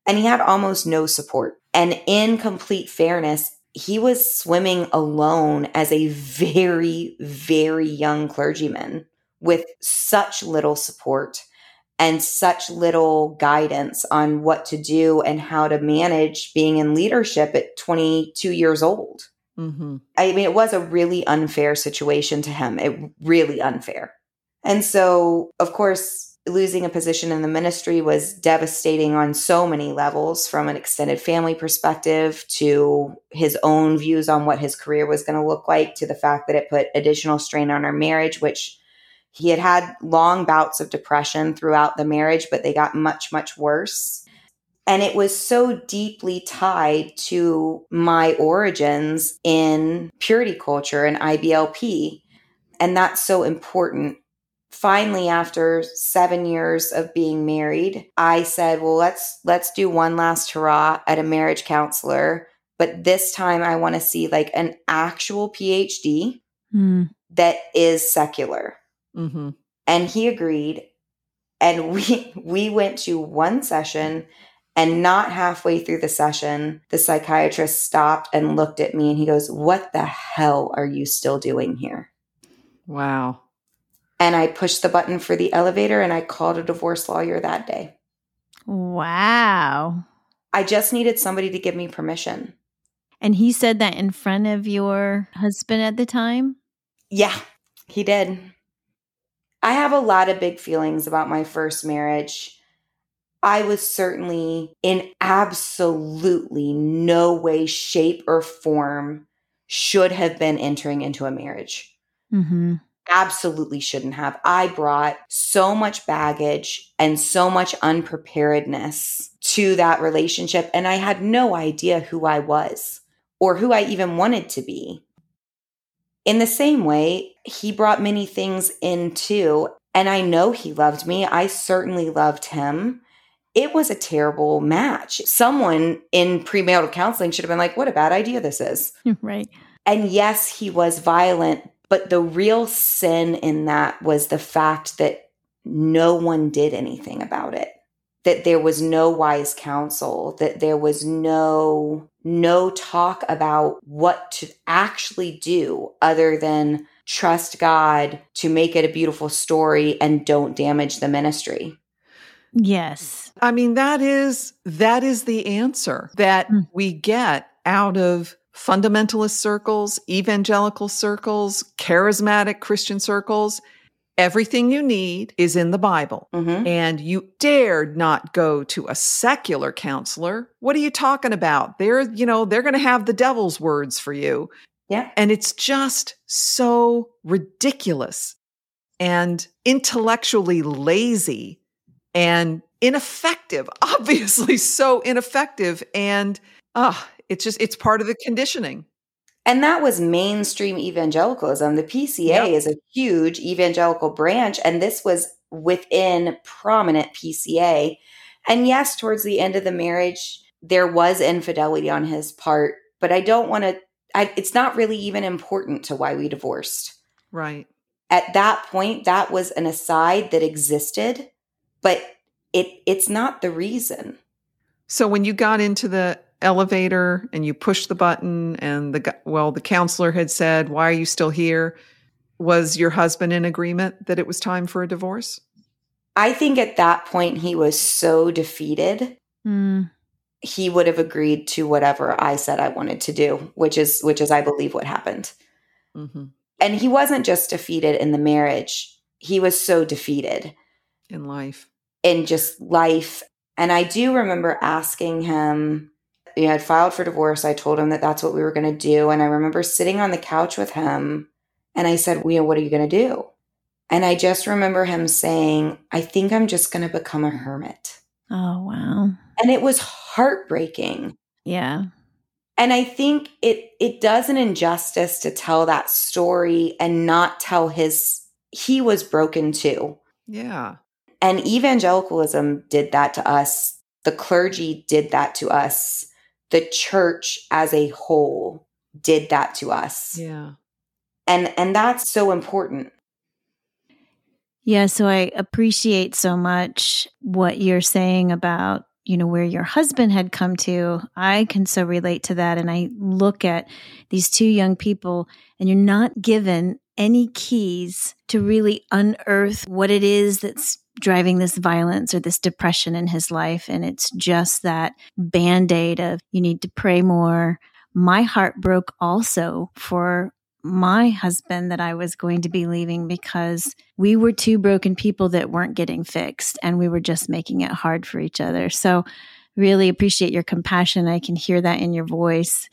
And he had almost no support. And in complete fairness, he was swimming alone as a very, very young clergyman with such little support and such little guidance on what to do and how to manage being in leadership at 22 years old. Mm-hmm. I mean, it was a really unfair situation to him, it really unfair. And so, of course, losing a position in the ministry was devastating on so many levels from an extended family perspective to his own views on what his career was going to look like to the fact that it put additional strain on our marriage, which he had had long bouts of depression throughout the marriage, but they got much, much worse. And it was so deeply tied to my origins in purity culture and IBLP. And that's so important. Finally, after seven years of being married, I said, well, let's, let's do one last hurrah at a marriage counselor. But this time I want to see like an actual PhD Mm. that is secular. Mm-hmm. And he agreed. And we, we went to one session and not halfway through the session, the psychiatrist stopped and looked at me and he goes, What the hell are you still doing here? Wow. And I pushed the button for the elevator and I called a divorce lawyer that day. Wow. I just needed somebody to give me permission. And he said that in front of your husband at the time? Yeah, he did. I have a lot of big feelings about my first marriage. I was certainly in absolutely no way, shape, or form should have been entering into a marriage. Mm-hmm. Absolutely shouldn't have. I brought so much baggage and so much unpreparedness to that relationship, and I had no idea who I was or who I even wanted to be. In the same way, he brought many things in too, and I know he loved me. I certainly loved him. It was a terrible match. Someone in premarital counseling should have been like, what a bad idea this is. right. And yes, he was violent, but the real sin in that was the fact that no one did anything about it. That there was no wise counsel, that there was no no talk about what to actually do other than trust God to make it a beautiful story and don't damage the ministry. Yes. I mean, that is that is the answer that Mm. we get out of fundamentalist circles, evangelical circles, charismatic Christian circles. Everything you need is in the Bible. Mhm. And you dared not go to a secular counselor. What are you talking about? They're, you know, they're going to have the devil's words for you. Yeah. And it's just so ridiculous and intellectually lazy and ineffective. Obviously, so ineffective. And ah, it's just, it's part of the conditioning. And that was mainstream evangelicalism. The PCA Yep. is a huge evangelical branch, and this was within prominent PCA. And yes, towards the end of the marriage, there was infidelity on his part, but I don't want to, it's not really even important to why we divorced. Right. At that point, that was an aside that existed, but it it's not the reason. So when you got into the elevator and you push the button and the well the counselor had said, "Why are you still here?" Was your husband in agreement that it was time for a divorce? I think at that point he was so defeated Mm. he would have agreed to whatever I said I wanted to do, which is which is I believe what happened. hmm And he wasn't just defeated in the marriage. He was so defeated In life. in just life. And I do remember asking him, you had filed for divorce. I told him that that's what we were going to do. And I remember sitting on the couch with him and I said, well, what are you going to do? And I just remember him saying, I think I'm just going to become a hermit. Oh, wow. And it was heartbreaking. Yeah. And I think it it does an injustice to tell that story and not tell his he was broken too. Yeah. And evangelicalism did that to us. The clergy did that to us. The church as a whole did that to us. Yeah. And and that's so important. Yeah, so I appreciate so much what you're saying about, you know, where your husband had come to. I can so relate to that. And I look at these two young people, and you're not given any keys to really unearth what it is that's driving this violence or this depression in his life. And it's just that band aid of you need to pray more. My heart broke also for my husband that I was going to be leaving because we were two broken people that weren't getting fixed and we were just making it hard for each other. So, really appreciate your compassion. I can hear that in your voice.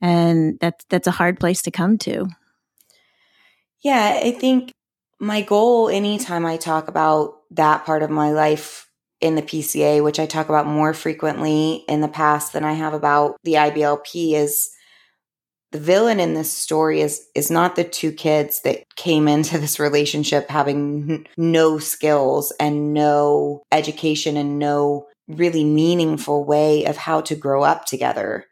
And that's that's a hard place to come to. Yeah, I think my goal anytime I talk about that part of my life in the PCA, which I talk about more frequently in the past than I have about the IBLP, is the villain in this story is is not the two kids that came into this relationship having no skills and no education and no really meaningful way of how to grow up together.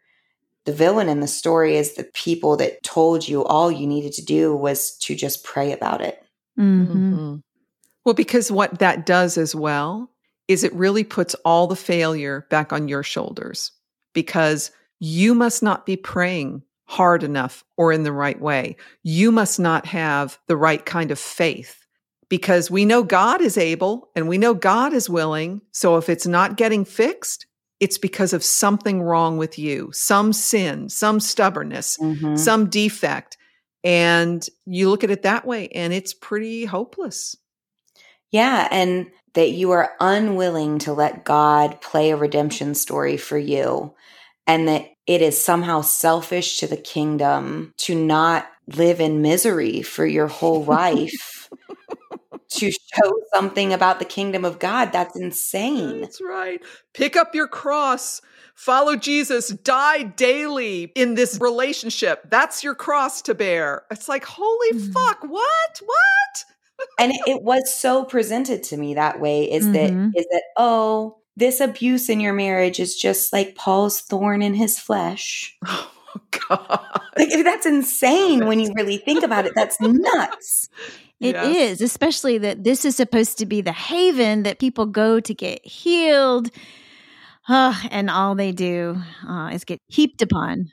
The villain in the story is the people that told you all you needed to do was to just pray about it. Mm-hmm. Mm-hmm. Well, because what that does as well is it really puts all the failure back on your shoulders because you must not be praying hard enough or in the right way. You must not have the right kind of faith because we know God is able and we know God is willing. So if it's not getting fixed, it's because of something wrong with you, some sin, some stubbornness, Mhm. some defect. And you look at it that way and it's pretty hopeless. Yeah, and that you are unwilling to let God play a redemption story for you, and that it is somehow selfish to the kingdom to not live in misery for your whole life to show something about the kingdom of God. That's insane. That's right. Pick up your cross. Follow Jesus. Die daily in this relationship. That's your cross to bear. It's like, holy Mhm. fuck, what? What? and it, it was so presented to me that way is Mhm. that is that oh this abuse in your marriage is just like paul's thorn in his flesh Oh, God. like that's insane when you really think about it that's nuts It is, Yes. especially that this is supposed to be the haven that people go to get healed. Ah, and all they do uh, is get heaped upon.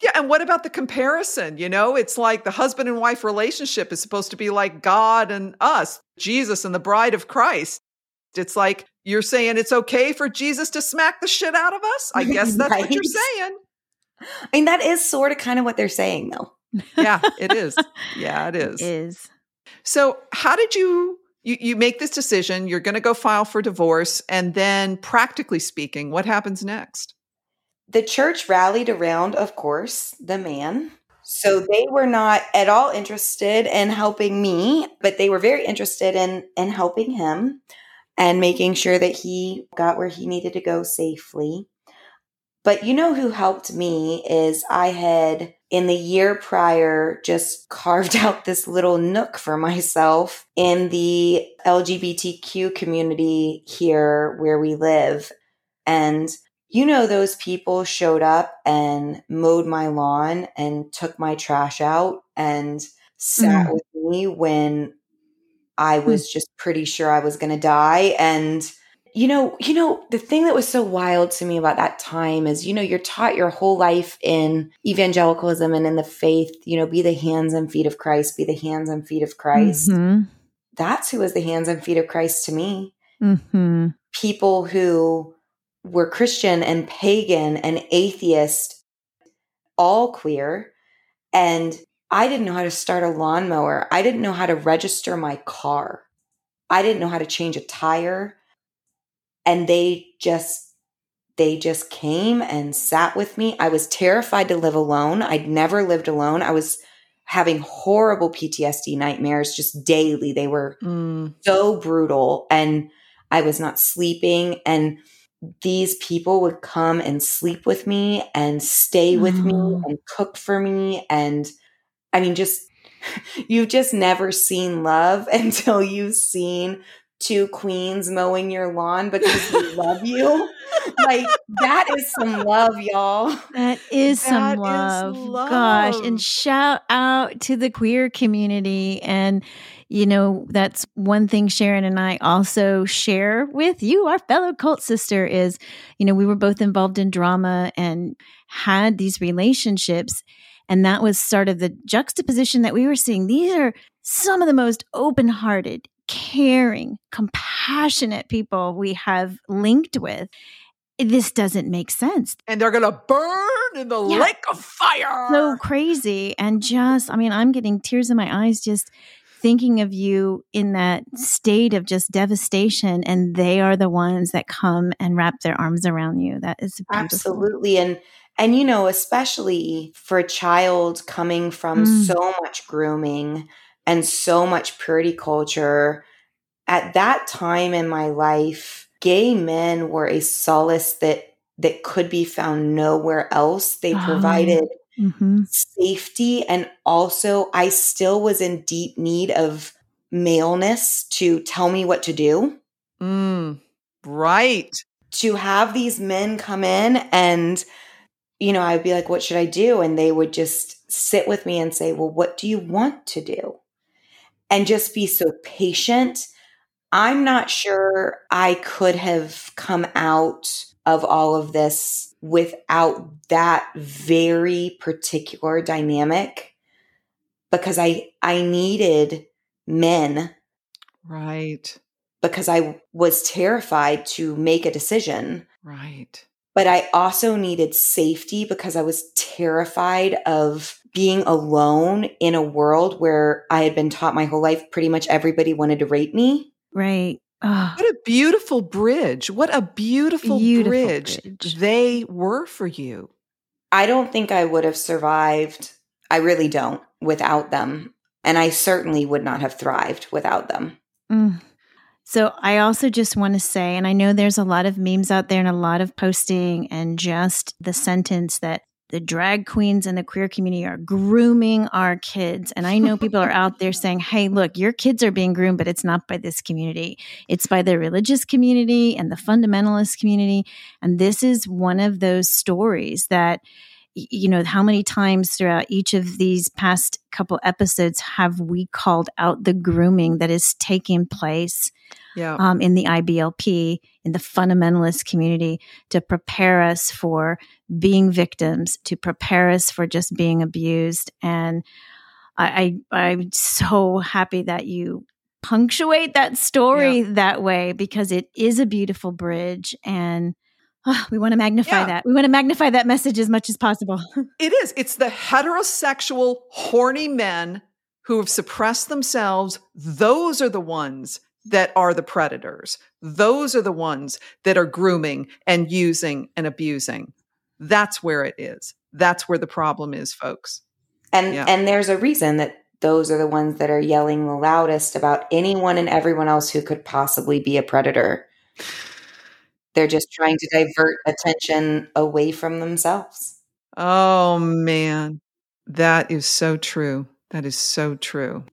Yeah. And what about the comparison? You know, it's like the husband and wife relationship is supposed to be like God and us, Jesus and the bride of Christ. It's like you're saying it's okay for Jesus to smack the shit out of us. I guess that's what you're saying. i mean that is sort of kind of what they're saying though Yeah, it is. Yeah, it is. Is So, how did you you, you make this decision? You're going to go file for divorce, and then, practically speaking, what happens next? the church rallied around of course the man so they were not at all interested in helping me but they were very interested in in helping him and making sure that he got where he needed to go safely but you know who helped me is i had in the year prior just carved out this little nook for myself in the lgbtq community here where we live and you know, those people showed up and mowed my lawn and took my trash out and sat Mm. with me when I was just pretty sure I was going to die. And, you know, you know, the thing that was so wild to me about that time is, you know, you're taught your whole life in evangelicalism and in the faith, you know, be the hands and feet of Christ, be the hands and feet of Christ. Mhm. That's who was the hands and feet of Christ to me Mhm. people who were Christian and pagan and atheist, all queer. And I didn't know how to start a lawnmower. I didn't know how to register my car. I didn't know how to change a tire. And they just, they just came and sat with me. I was terrified to live alone. I'd never lived alone. I was having horrible PTSD nightmares just daily. They were Mm, so brutal and I was not sleeping and these people would come and sleep with me and stay with Oh. me and cook for me and I mean just you've just never seen love until you've seen two queens mowing your lawn because we love you. Like that is some love, y'all. That is That some is love. Gosh. love. And shout out to the queer community. And, you know, that's one thing Sharon and I also share with you, our fellow cult sister, is, you know, we were both involved in drama and had these relationships. And that was sort of the juxtaposition that we were seeing. These are some of the most open hearted, caring, compassionate people we have linked with. This doesn't make sense. and they're going to burn in the Yeah. lake of fire. so crazy and just i mean i'm getting tears in my eyes just thinking of you in that state of just devastation and they are the ones that come and wrap their arms around you that is beautiful. Absolutely. And and you know, especially for a child coming from Mm. so much grooming and so much purity culture, at that time in my life, gay men were a solace that that could be found nowhere else. They Oh. provided Mhm. safety and also I still was in deep need of maleness to tell me what to do. Mm, right. To have these men come in and you know, I'd be like, what should I do? And they would just sit with me and say, well, what do you want to do? And just be so patient. I'm not sure I could have come out of all of this without that very particular dynamic because I I needed men Right. because I was terrified to make a decision Right. But I also needed safety because I was terrified of being alone in a world where I had been taught my whole life pretty much everybody wanted to rape me. Right. Oh, What a beautiful bridge. What a beautiful, Beautiful bridge, bridge. they were for you. I don't think I would have survived. I really don't without them. And I certainly would not have thrived without them. Mm. So I also just want to say, and I know there's a lot of memes out there and a lot of posting, and just the sentence that the drag queens and the queer community are grooming our kids. And I know people are out there saying, hey, look, your kids are being groomed, but it's not by this community. It's by the religious community and the fundamentalist community. And this is one of those stories that you know how many times throughout each of these past couple episodes have we called out the grooming that is taking place Yeah. um, in the IBLP, in the fundamentalist community, to prepare us for being victims, to prepare us for just being abused. And I, I I'm so happy that you punctuate that story that way because it is a beautiful bridge and. ah, we want to magnify Yeah. that. We want to magnify that message as much as possible. It is. It's the heterosexual, horny men who have suppressed themselves. Those are the ones that are the predators. Those are the ones that are grooming and using and abusing. That's where it is. That's where the problem is, folks. And Yeah. and there's a reason that those are the ones that are yelling the loudest about anyone and everyone else who could possibly be a predator. They're just trying to divert attention away from themselves. Oh, man. That is so true. That is so true.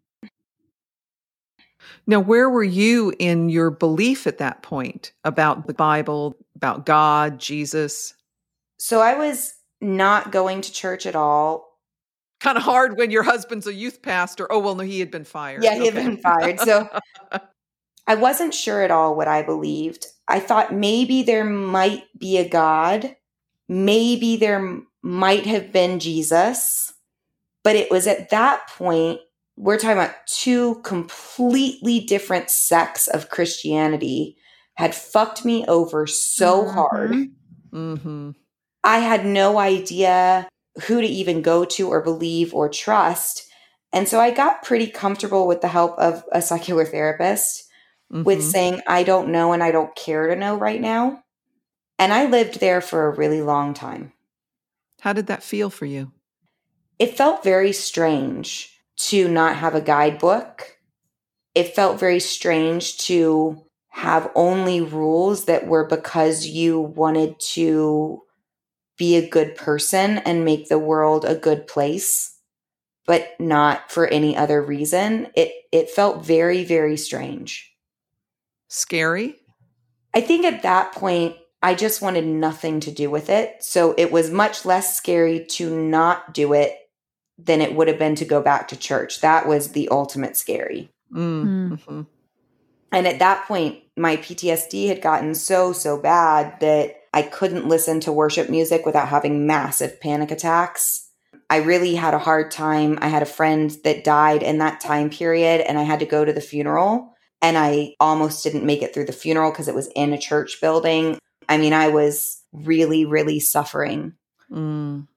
Now, where were you in your belief at that point about the Bible, about God, Jesus? So I was not going to church at all. Kind of hard when your husband's a youth pastor. Oh, well, no, he had been fired. Yeah, he had been fired. So I wasn't sure at all what I believed. I thought maybe there might be a God. Maybe there might have been Jesus. But it was at that point, we're talking about two completely different sects of Christianity had fucked me over so hard. Mhm. hmm I had no idea who to even go to or believe or trust. And so I got pretty comfortable with the help of a secular therapist with Mhm. saying, I don't know and I don't care to know right now. And I lived there for a really long time. How did that feel for you? It felt very strange to not have a guidebook. It felt very strange to have only rules that were because you wanted to be a good person and make the world a good place, but not for any other reason. It it felt very very strange. Scary? I think at that point, I just wanted nothing to do with it. So it was much less scary to not do it than it would have been to go back to church. That was the ultimate scary. Mm-hmm. And at that point, my PTSD had gotten so, so bad that I couldn't listen to worship music without having massive panic attacks. I really had a hard time. I had a friend that died in that time period, and I had to go to the funeral. And I almost didn't make it through the funeral because it was in a church building. I mean, I was really, really suffering. Mm.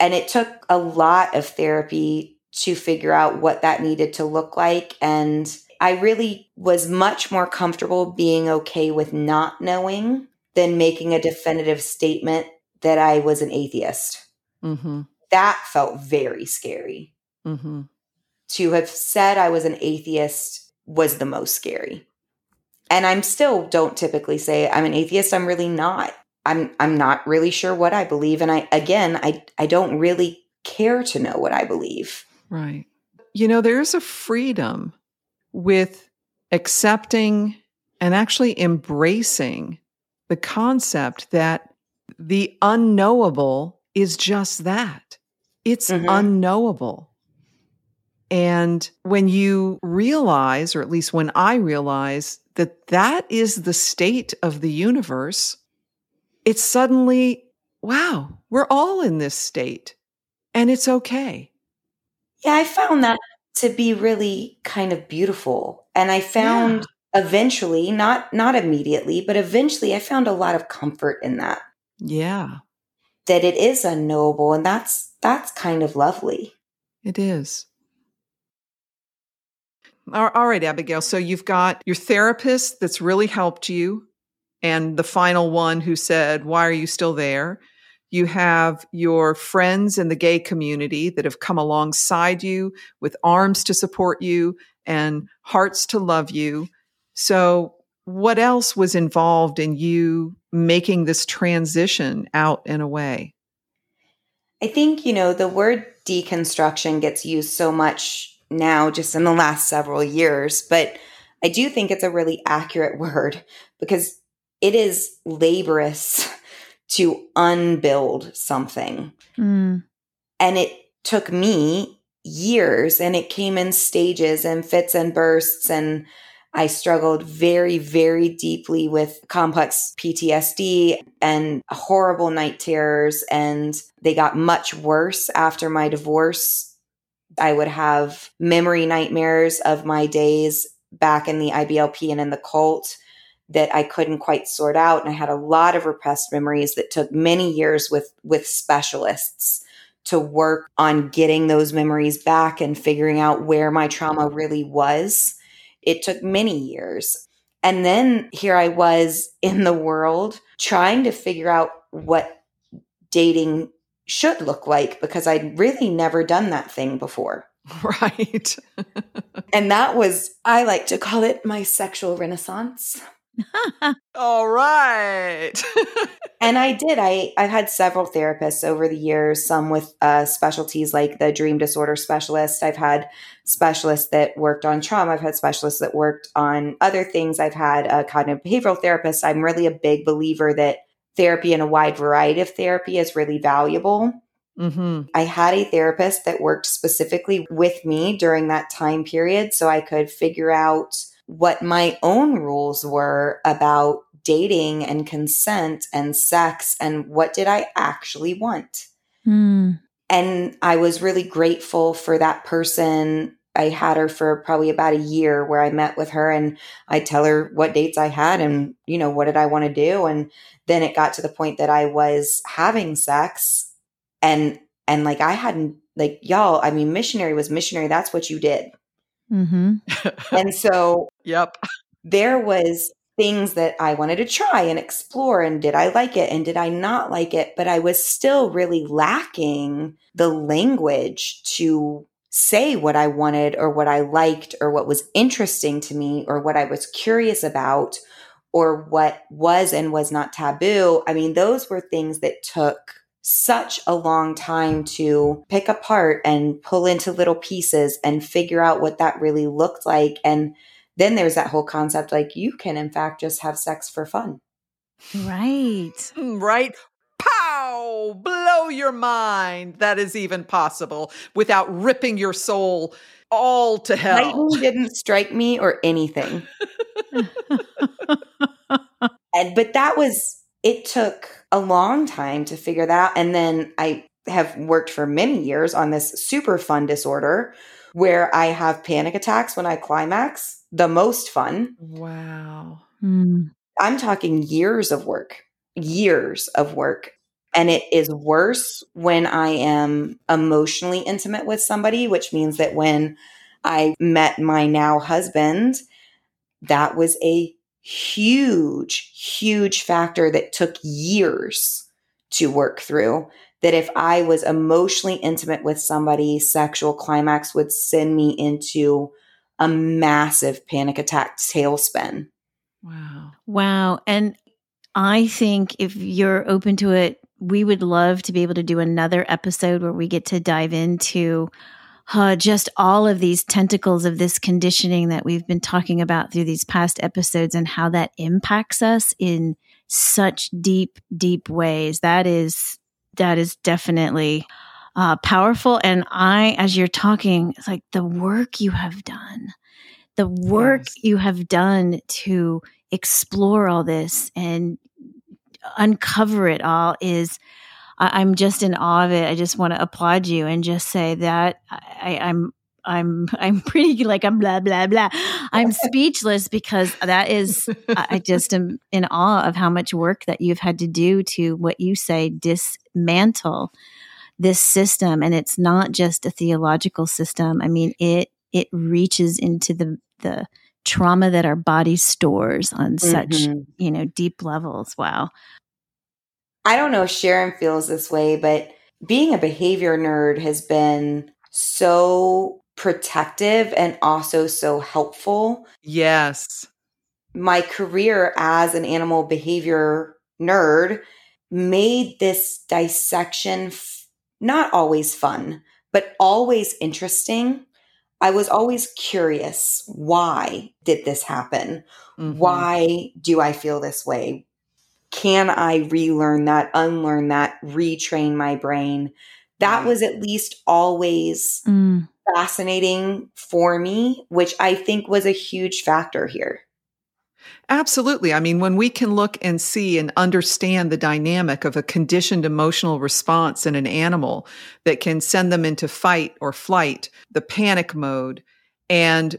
And it took a lot of therapy to figure out what that needed to look like. And I really was much more comfortable being okay with not knowing than making a definitive statement that I was an atheist. Mm-hmm. That felt very scary. Mm-hmm. To have said I was an atheist was the most scary. And I'm still don't typically say I'm an atheist. I'm really not. I'm I'm not really sure what I believe and I again I I don't really care to know what I believe. Right. You know, there's a freedom with accepting and actually embracing the concept that the unknowable is just that. It's mm-hmm. unknowable. And when you realize, or at least when I realize, that that is the state of the universe, it's suddenly, wow, we're all in this state and it's okay. Yeah, I found that to be really kind of beautiful. And I found yeah. eventually, not not immediately, but eventually I found a lot of comfort in that. Yeah. That it is unknowable and that's that's kind of lovely. It is. All right, Abigail. So you've got your therapist that's really helped you, and the final one who said, Why are you still there? You have your friends in the gay community that have come alongside you with arms to support you and hearts to love you. So, what else was involved in you making this transition out and away? I think, you know, the word deconstruction gets used so much now just in the last several years, but I do think it's a really accurate word because it is laborious to unbuild something. Mm. And it took me years and it came in stages and fits and bursts and I struggled very, very deeply with complex PTSD and horrible night terrors. And they got much worse after my divorce. I would have memory nightmares of my days back in the IBLP and in the cult that I couldn't quite sort out. And I had a lot of repressed memories that took many years with, with specialists to work on getting those memories back and figuring out where my trauma really was it took many years. And then here I was in the world trying to figure out what dating should look like because I'd really never done that thing before. Right. and that was, I like to call it my sexual renaissance. All right. and I did. I I've had several therapists over the years, some with uh, specialties like the dream disorder specialist. I've had specialists that worked on trauma. I've had specialists that worked on other things. I've had a cognitive behavioral therapist. I'm really a big believer that therapy and a wide variety of therapy is really valuable. Mm-hmm. I had a therapist that worked specifically with me during that time period so I could figure out what my own rules were about dating and consent and sex and what did I actually want. Mm. And I was really grateful for that person. I had her for probably about a year where I met with her and I tell her what dates I had and, you know, what did I want to do. And then it got to the point that I was having sex and, and like I hadn't, like, y'all, I mean, missionary was missionary. That's what you did. Mm-hmm. and so, yep, there was things that I wanted to try and explore. And did I like it? And did I not like it? But I was still really lacking the language to say what I wanted or what I liked or what was interesting to me or what I was curious about or what was and was not taboo. I mean, those were things that took such a long time to pick apart and pull into little pieces and figure out what that really looked like. And then there's that whole concept like you can, in fact, just have sex for fun. Right. Right. Pow! Blow your mind. That is even possible without ripping your soul all to hell. Lightning didn't strike me or anything. and but that was it took a long time to figure that out. And then I have worked for many years on this super fun disorder where I have panic attacks when I climax, the most fun. Wow. Mm. I'm talking years of work, years of work. And it is worse when I am emotionally intimate with somebody, which means that when I met my now husband, that was a huge, huge factor that took years to work through. That if I was emotionally intimate with somebody, sexual climax would send me into a massive panic attack tailspin. Wow. Wow. And I think if you're open to it, we would love to be able to do another episode where we get to dive into uh, just all of these tentacles of this conditioning that we've been talking about through these past episodes and how that impacts us in such deep, deep ways. That is, that is definitely uh, powerful. And I, as you're talking, it's like the work you have done, the work yes. you have done to explore all this and uncover it all is I, am just in awe of it. I just want to applaud you and just say that I, I'm I'm I'm pretty like I'm blah blah blah. I'm speechless because that is I just am in awe of how much work that you've had to do to what you say dismantle this system and it's not just a theological system. I mean it it reaches into the the trauma that our body stores on such, mm-hmm. you know, deep levels. Wow. I don't know if Sharon feels this way, but being a behavior nerd has been so protective and also so helpful. Yes. My career as an animal behavior nerd made this dissection f- not always fun, but always interesting. I was always curious why did this happen? Mm-hmm. Why do I feel this way? Can I relearn that, unlearn that, retrain my brain? That was at least always mm. fascinating for me, which I think was a huge factor here. Absolutely. I mean, when we can look and see and understand the dynamic of a conditioned emotional response in an animal that can send them into fight or flight, the panic mode, and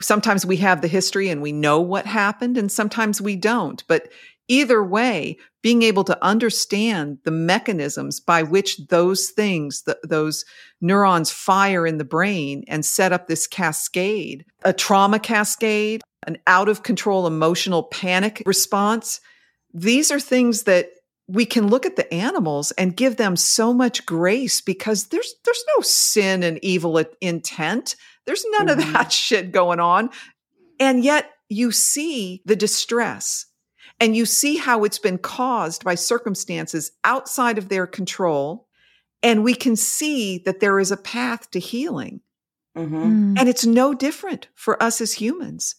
sometimes we have the history and we know what happened, and sometimes we don't. But either way, being able to understand the mechanisms by which those things, the, those neurons fire in the brain and set up this cascade, a trauma cascade, an out of control emotional panic response. These are things that we can look at the animals and give them so much grace because there's there's no sin and evil intent. There's none mm-hmm. of that shit going on. And yet you see the distress and you see how it's been caused by circumstances outside of their control. And we can see that there is a path to healing. Mm-hmm. Mm. And it's no different for us as humans.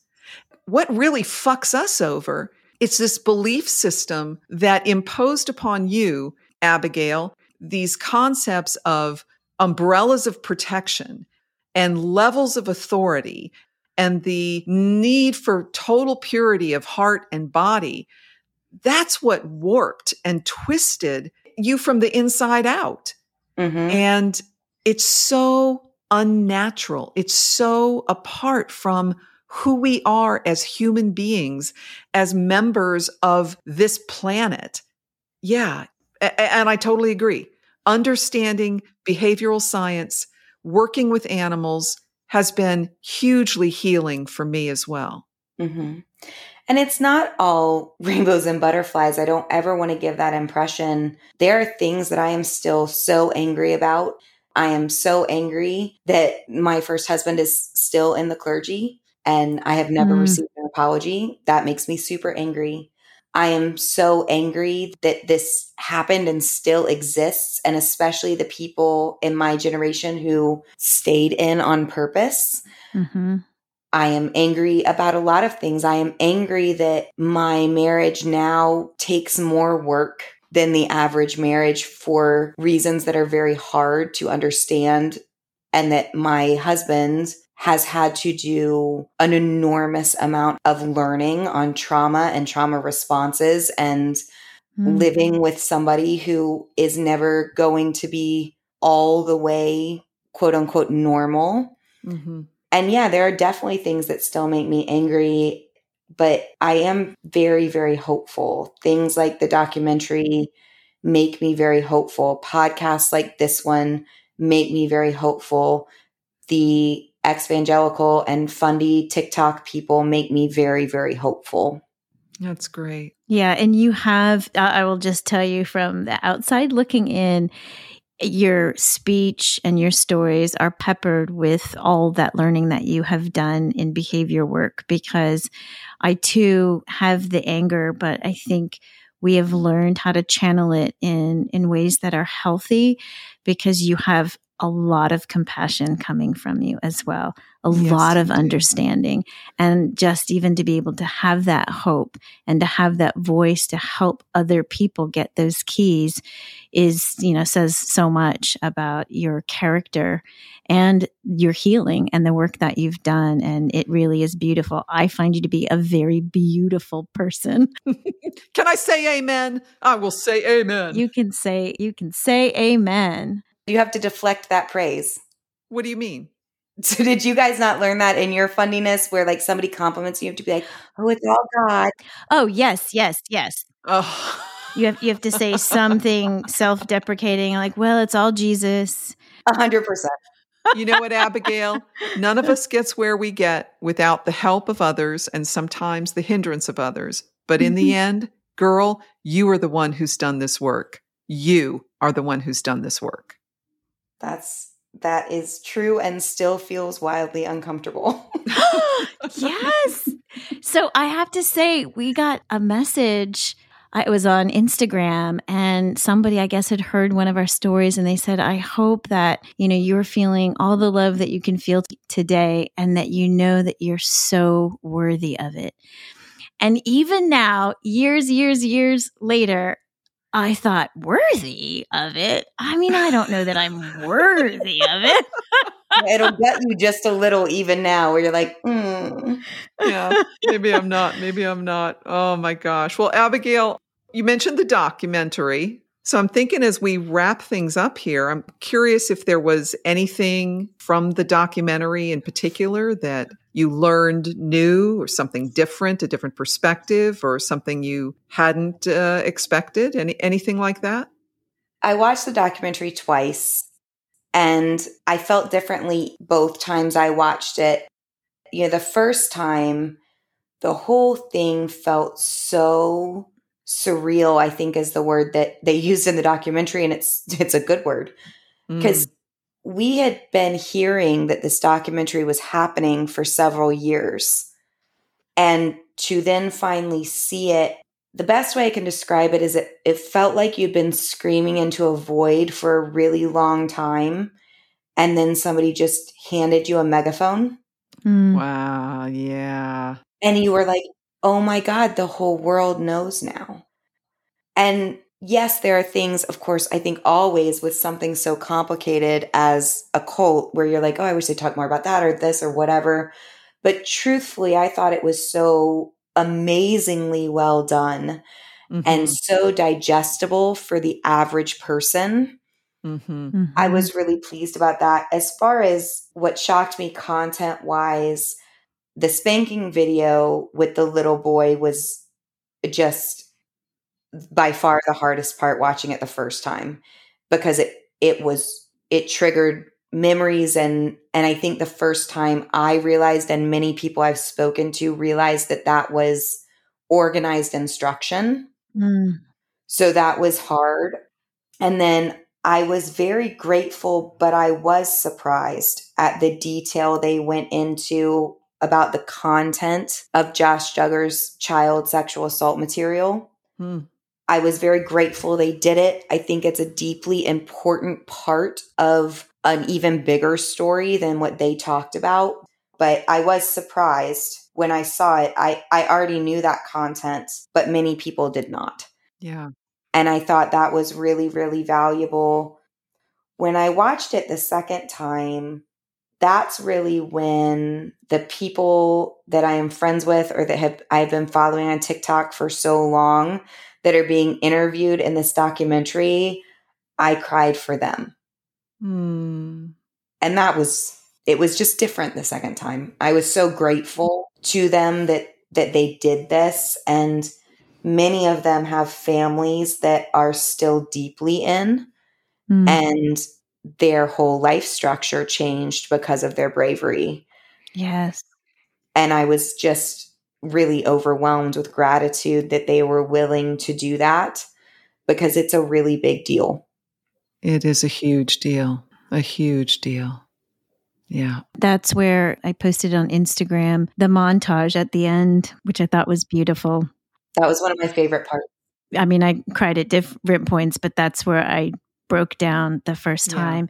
What really fucks us over it's this belief system that imposed upon you, Abigail, these concepts of umbrellas of protection and levels of authority and the need for total purity of heart and body, that's what warped and twisted you from the inside out. Mm-hmm. And it's so unnatural. It's so apart from who we are as human beings, as members of this planet. Yeah. And I totally agree. Understanding behavioral science, working with animals, has been hugely healing for me as well. Mm-hmm. And it's not all rainbows and butterflies. I don't ever want to give that impression. There are things that I am still so angry about. I am so angry that my first husband is still in the clergy and I have never mm. received an apology. That makes me super angry. I am so angry that this happened and still exists, and especially the people in my generation who stayed in on purpose. Mm-hmm. I am angry about a lot of things. I am angry that my marriage now takes more work than the average marriage for reasons that are very hard to understand, and that my husband has had to do an enormous amount of learning on trauma and trauma responses and mm. living with somebody who is never going to be all the way quote unquote normal. Mm-hmm. And yeah, there are definitely things that still make me angry, but I am very, very hopeful. Things like the documentary make me very hopeful. Podcasts like this one make me very hopeful. The evangelical and fundy TikTok people make me very, very hopeful. That's great. Yeah. And you have, I will just tell you from the outside looking in, your speech and your stories are peppered with all that learning that you have done in behavior work because I too have the anger, but I think we have learned how to channel it in in ways that are healthy because you have a lot of compassion coming from you as well, a yes, lot of understanding. And just even to be able to have that hope and to have that voice to help other people get those keys is, you know, says so much about your character and your healing and the work that you've done. And it really is beautiful. I find you to be a very beautiful person. can I say amen? I will say amen. You can say, you can say amen. You have to deflect that praise. What do you mean? So did you guys not learn that in your fundiness where like somebody compliments you, you have to be like, oh, it's all God. Oh, yes, yes, yes. Oh. You have you have to say something self-deprecating like, well, it's all Jesus. A hundred percent. You know what, Abigail? None of us gets where we get without the help of others and sometimes the hindrance of others. But in the mm-hmm. end, girl, you are the one who's done this work. You are the one who's done this work. That's that is true and still feels wildly uncomfortable. yes. So I have to say, we got a message. I was on Instagram and somebody, I guess, had heard one of our stories and they said, I hope that, you know, you're feeling all the love that you can feel t- today and that you know that you're so worthy of it. And even now, years, years, years later, I thought, worthy of it? I mean, I don't know that I'm worthy of it. It'll get you just a little even now where you're like, mm. yeah, maybe I'm not. Maybe I'm not. Oh my gosh. Well, Abigail, you mentioned the documentary. So I'm thinking as we wrap things up here, I'm curious if there was anything from the documentary in particular that you learned new or something different, a different perspective or something you hadn't uh, expected, any anything like that? I watched the documentary twice and I felt differently both times I watched it. You know, the first time the whole thing felt so surreal i think is the word that they used in the documentary and it's it's a good word because mm. we had been hearing that this documentary was happening for several years and to then finally see it the best way i can describe it is it, it felt like you'd been screaming into a void for a really long time and then somebody just handed you a megaphone mm. wow yeah and you were like oh my God, the whole world knows now. And yes, there are things, of course, I think always with something so complicated as a cult where you're like, oh, I wish they'd talk more about that or this or whatever. But truthfully, I thought it was so amazingly well done mm-hmm. and so digestible for the average person. Mm-hmm. Mm-hmm. I was really pleased about that. As far as what shocked me content wise, the spanking video with the little boy was just by far the hardest part watching it the first time because it it was it triggered memories and and I think the first time I realized and many people I've spoken to realized that that was organized instruction. Mm. So that was hard. And then I was very grateful but I was surprised at the detail they went into about the content of Josh Duggar's child sexual assault material. Hmm. I was very grateful they did it. I think it's a deeply important part of an even bigger story than what they talked about. But I was surprised when I saw it. I, I already knew that content, but many people did not. Yeah. And I thought that was really, really valuable. When I watched it the second time, that's really when the people that I am friends with or that have I've been following on TikTok for so long that are being interviewed in this documentary, I cried for them. Mm. And that was it was just different the second time. I was so grateful to them that that they did this and many of them have families that are still deeply in mm. and their whole life structure changed because of their bravery. Yes. And I was just really overwhelmed with gratitude that they were willing to do that because it's a really big deal. It is a huge deal. A huge deal. Yeah. That's where I posted on Instagram the montage at the end, which I thought was beautiful. That was one of my favorite parts. I mean, I cried at different points, but that's where I broke down the first Yeah. time.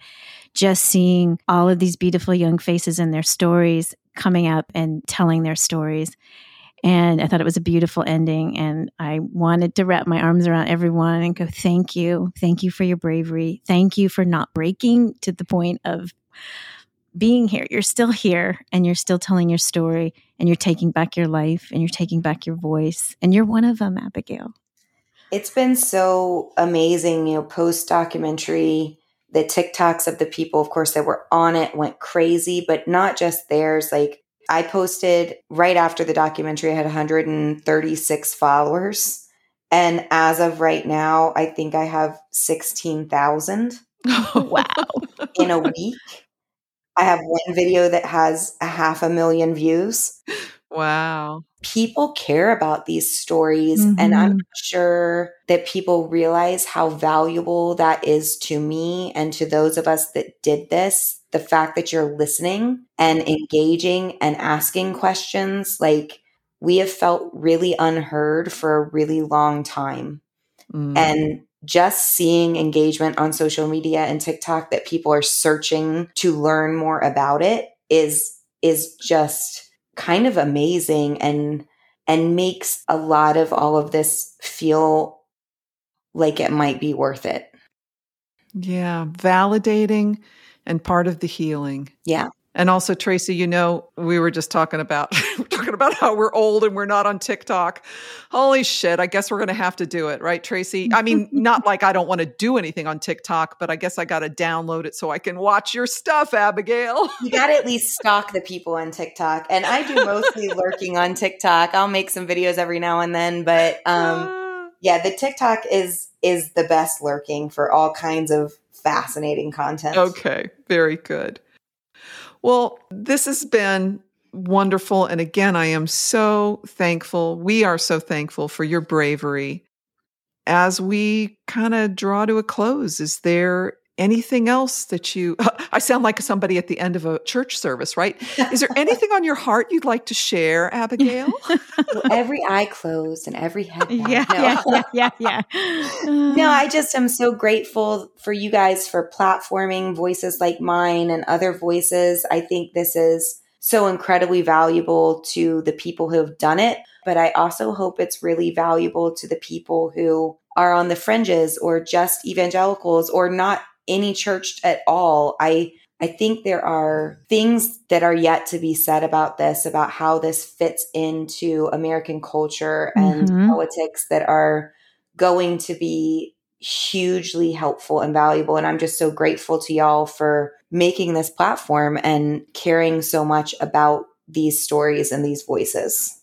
Just seeing all of these beautiful young faces and their stories coming up and telling their stories. And I thought it was a beautiful ending. And I wanted to wrap my arms around everyone and go, thank you. Thank you for your bravery. Thank you for not breaking to the point of being here. You're still here and you're still telling your story and you're taking back your life and you're taking back your voice. And you're one of them, Abigail. It's been so amazing, you know, post documentary, the TikToks of the people, of course, that were on it went crazy, but not just theirs. Like I posted right after the documentary, I had 136 followers. And as of right now, I think I have 16,000 Wow. in a week. I have one video that has a half a million views. Wow. people care about these stories and i'm Mhm. sure that people realize how valuable that is to me and to those of us that did this the fact that you're listening and engaging and asking questions like we have felt really unheard for a really long time Mm. and just seeing engagement on social media and TikTok that people are searching to learn more about it is is just kind of amazing and and makes a lot of all of this feel like it might be worth it. yeah. Validating and part of the healing. Yeah. And also, Tracey, you know, we were just talking about talking about how we're old and we're not on TikTok. Holy shit! I guess we're going to have to do it, right, Tracey? I mean, not like I don't want to do anything on TikTok, but I guess I got to download it so I can watch your stuff, Abigail. You got to at least stalk the people on TikTok. And I do mostly lurking on TikTok. I'll make some videos every now and then, but um Ah. yeah, the TikTok is is the best lurking for all kinds of fascinating content. Okay, very good. Well, this has been wonderful. And again, I am so thankful. We are so thankful for your bravery. As we kind of draw to a close, is there anything else that you, I sound like somebody at the end of a church service, right? Is there anything on your heart you'd like to share, Abigail? every eye closed and every head bowed. yeah, No. yeah, yeah, yeah. No, uh. I just am so grateful for you guys for platforming voices like mine and other voices. I think this is so incredibly valuable to the people who have done it, but I also hope it's really valuable to the people who are on the fringes or just evangelicals or not any church at all. I I think there are things that are yet to be said about this, about how this fits into American culture and Mhm. politics that are going to be hugely helpful and valuable. And I'm just so grateful to y'all for making this platform and caring so much about these stories and these voices.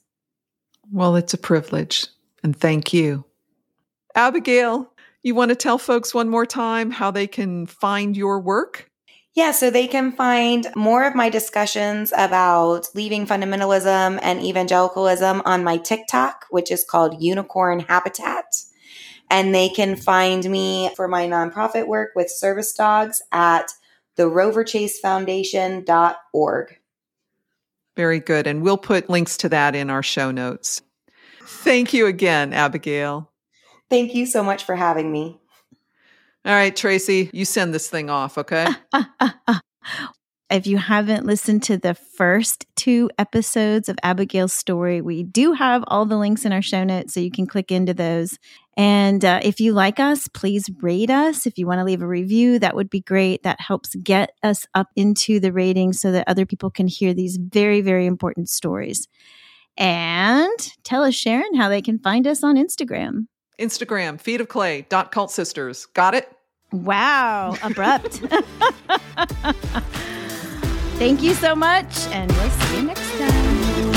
well, it's a privilege. And thank you. Abigail, you want to tell folks one more time how they can find your work? Yeah, so they can find more of my discussions about leaving fundamentalism and evangelicalism on my TikTok, which is called Unicorn Habitat. And they can find me for my nonprofit work with service dogs at the roverchasefoundation.org. Very good. And we'll put links to that in our show notes. Thank you again, Abigail. Thank you so much for having me. All right, Tracey, you send this thing off, okay? if you haven't listened to the first two episodes of Abigail's story, we do have all the links in our show notes, so you can click into those. And uh, if you like us, please rate us. If you want to leave a review, that would be great. That helps get us up into the ratings so that other people can hear these very, very important stories. And tell us, Sharon, how they can find us on Instagram. Instagram, feet of clay, dot cult sisters. Got it? Wow, abrupt. Thank you so much, and we'll see you next time.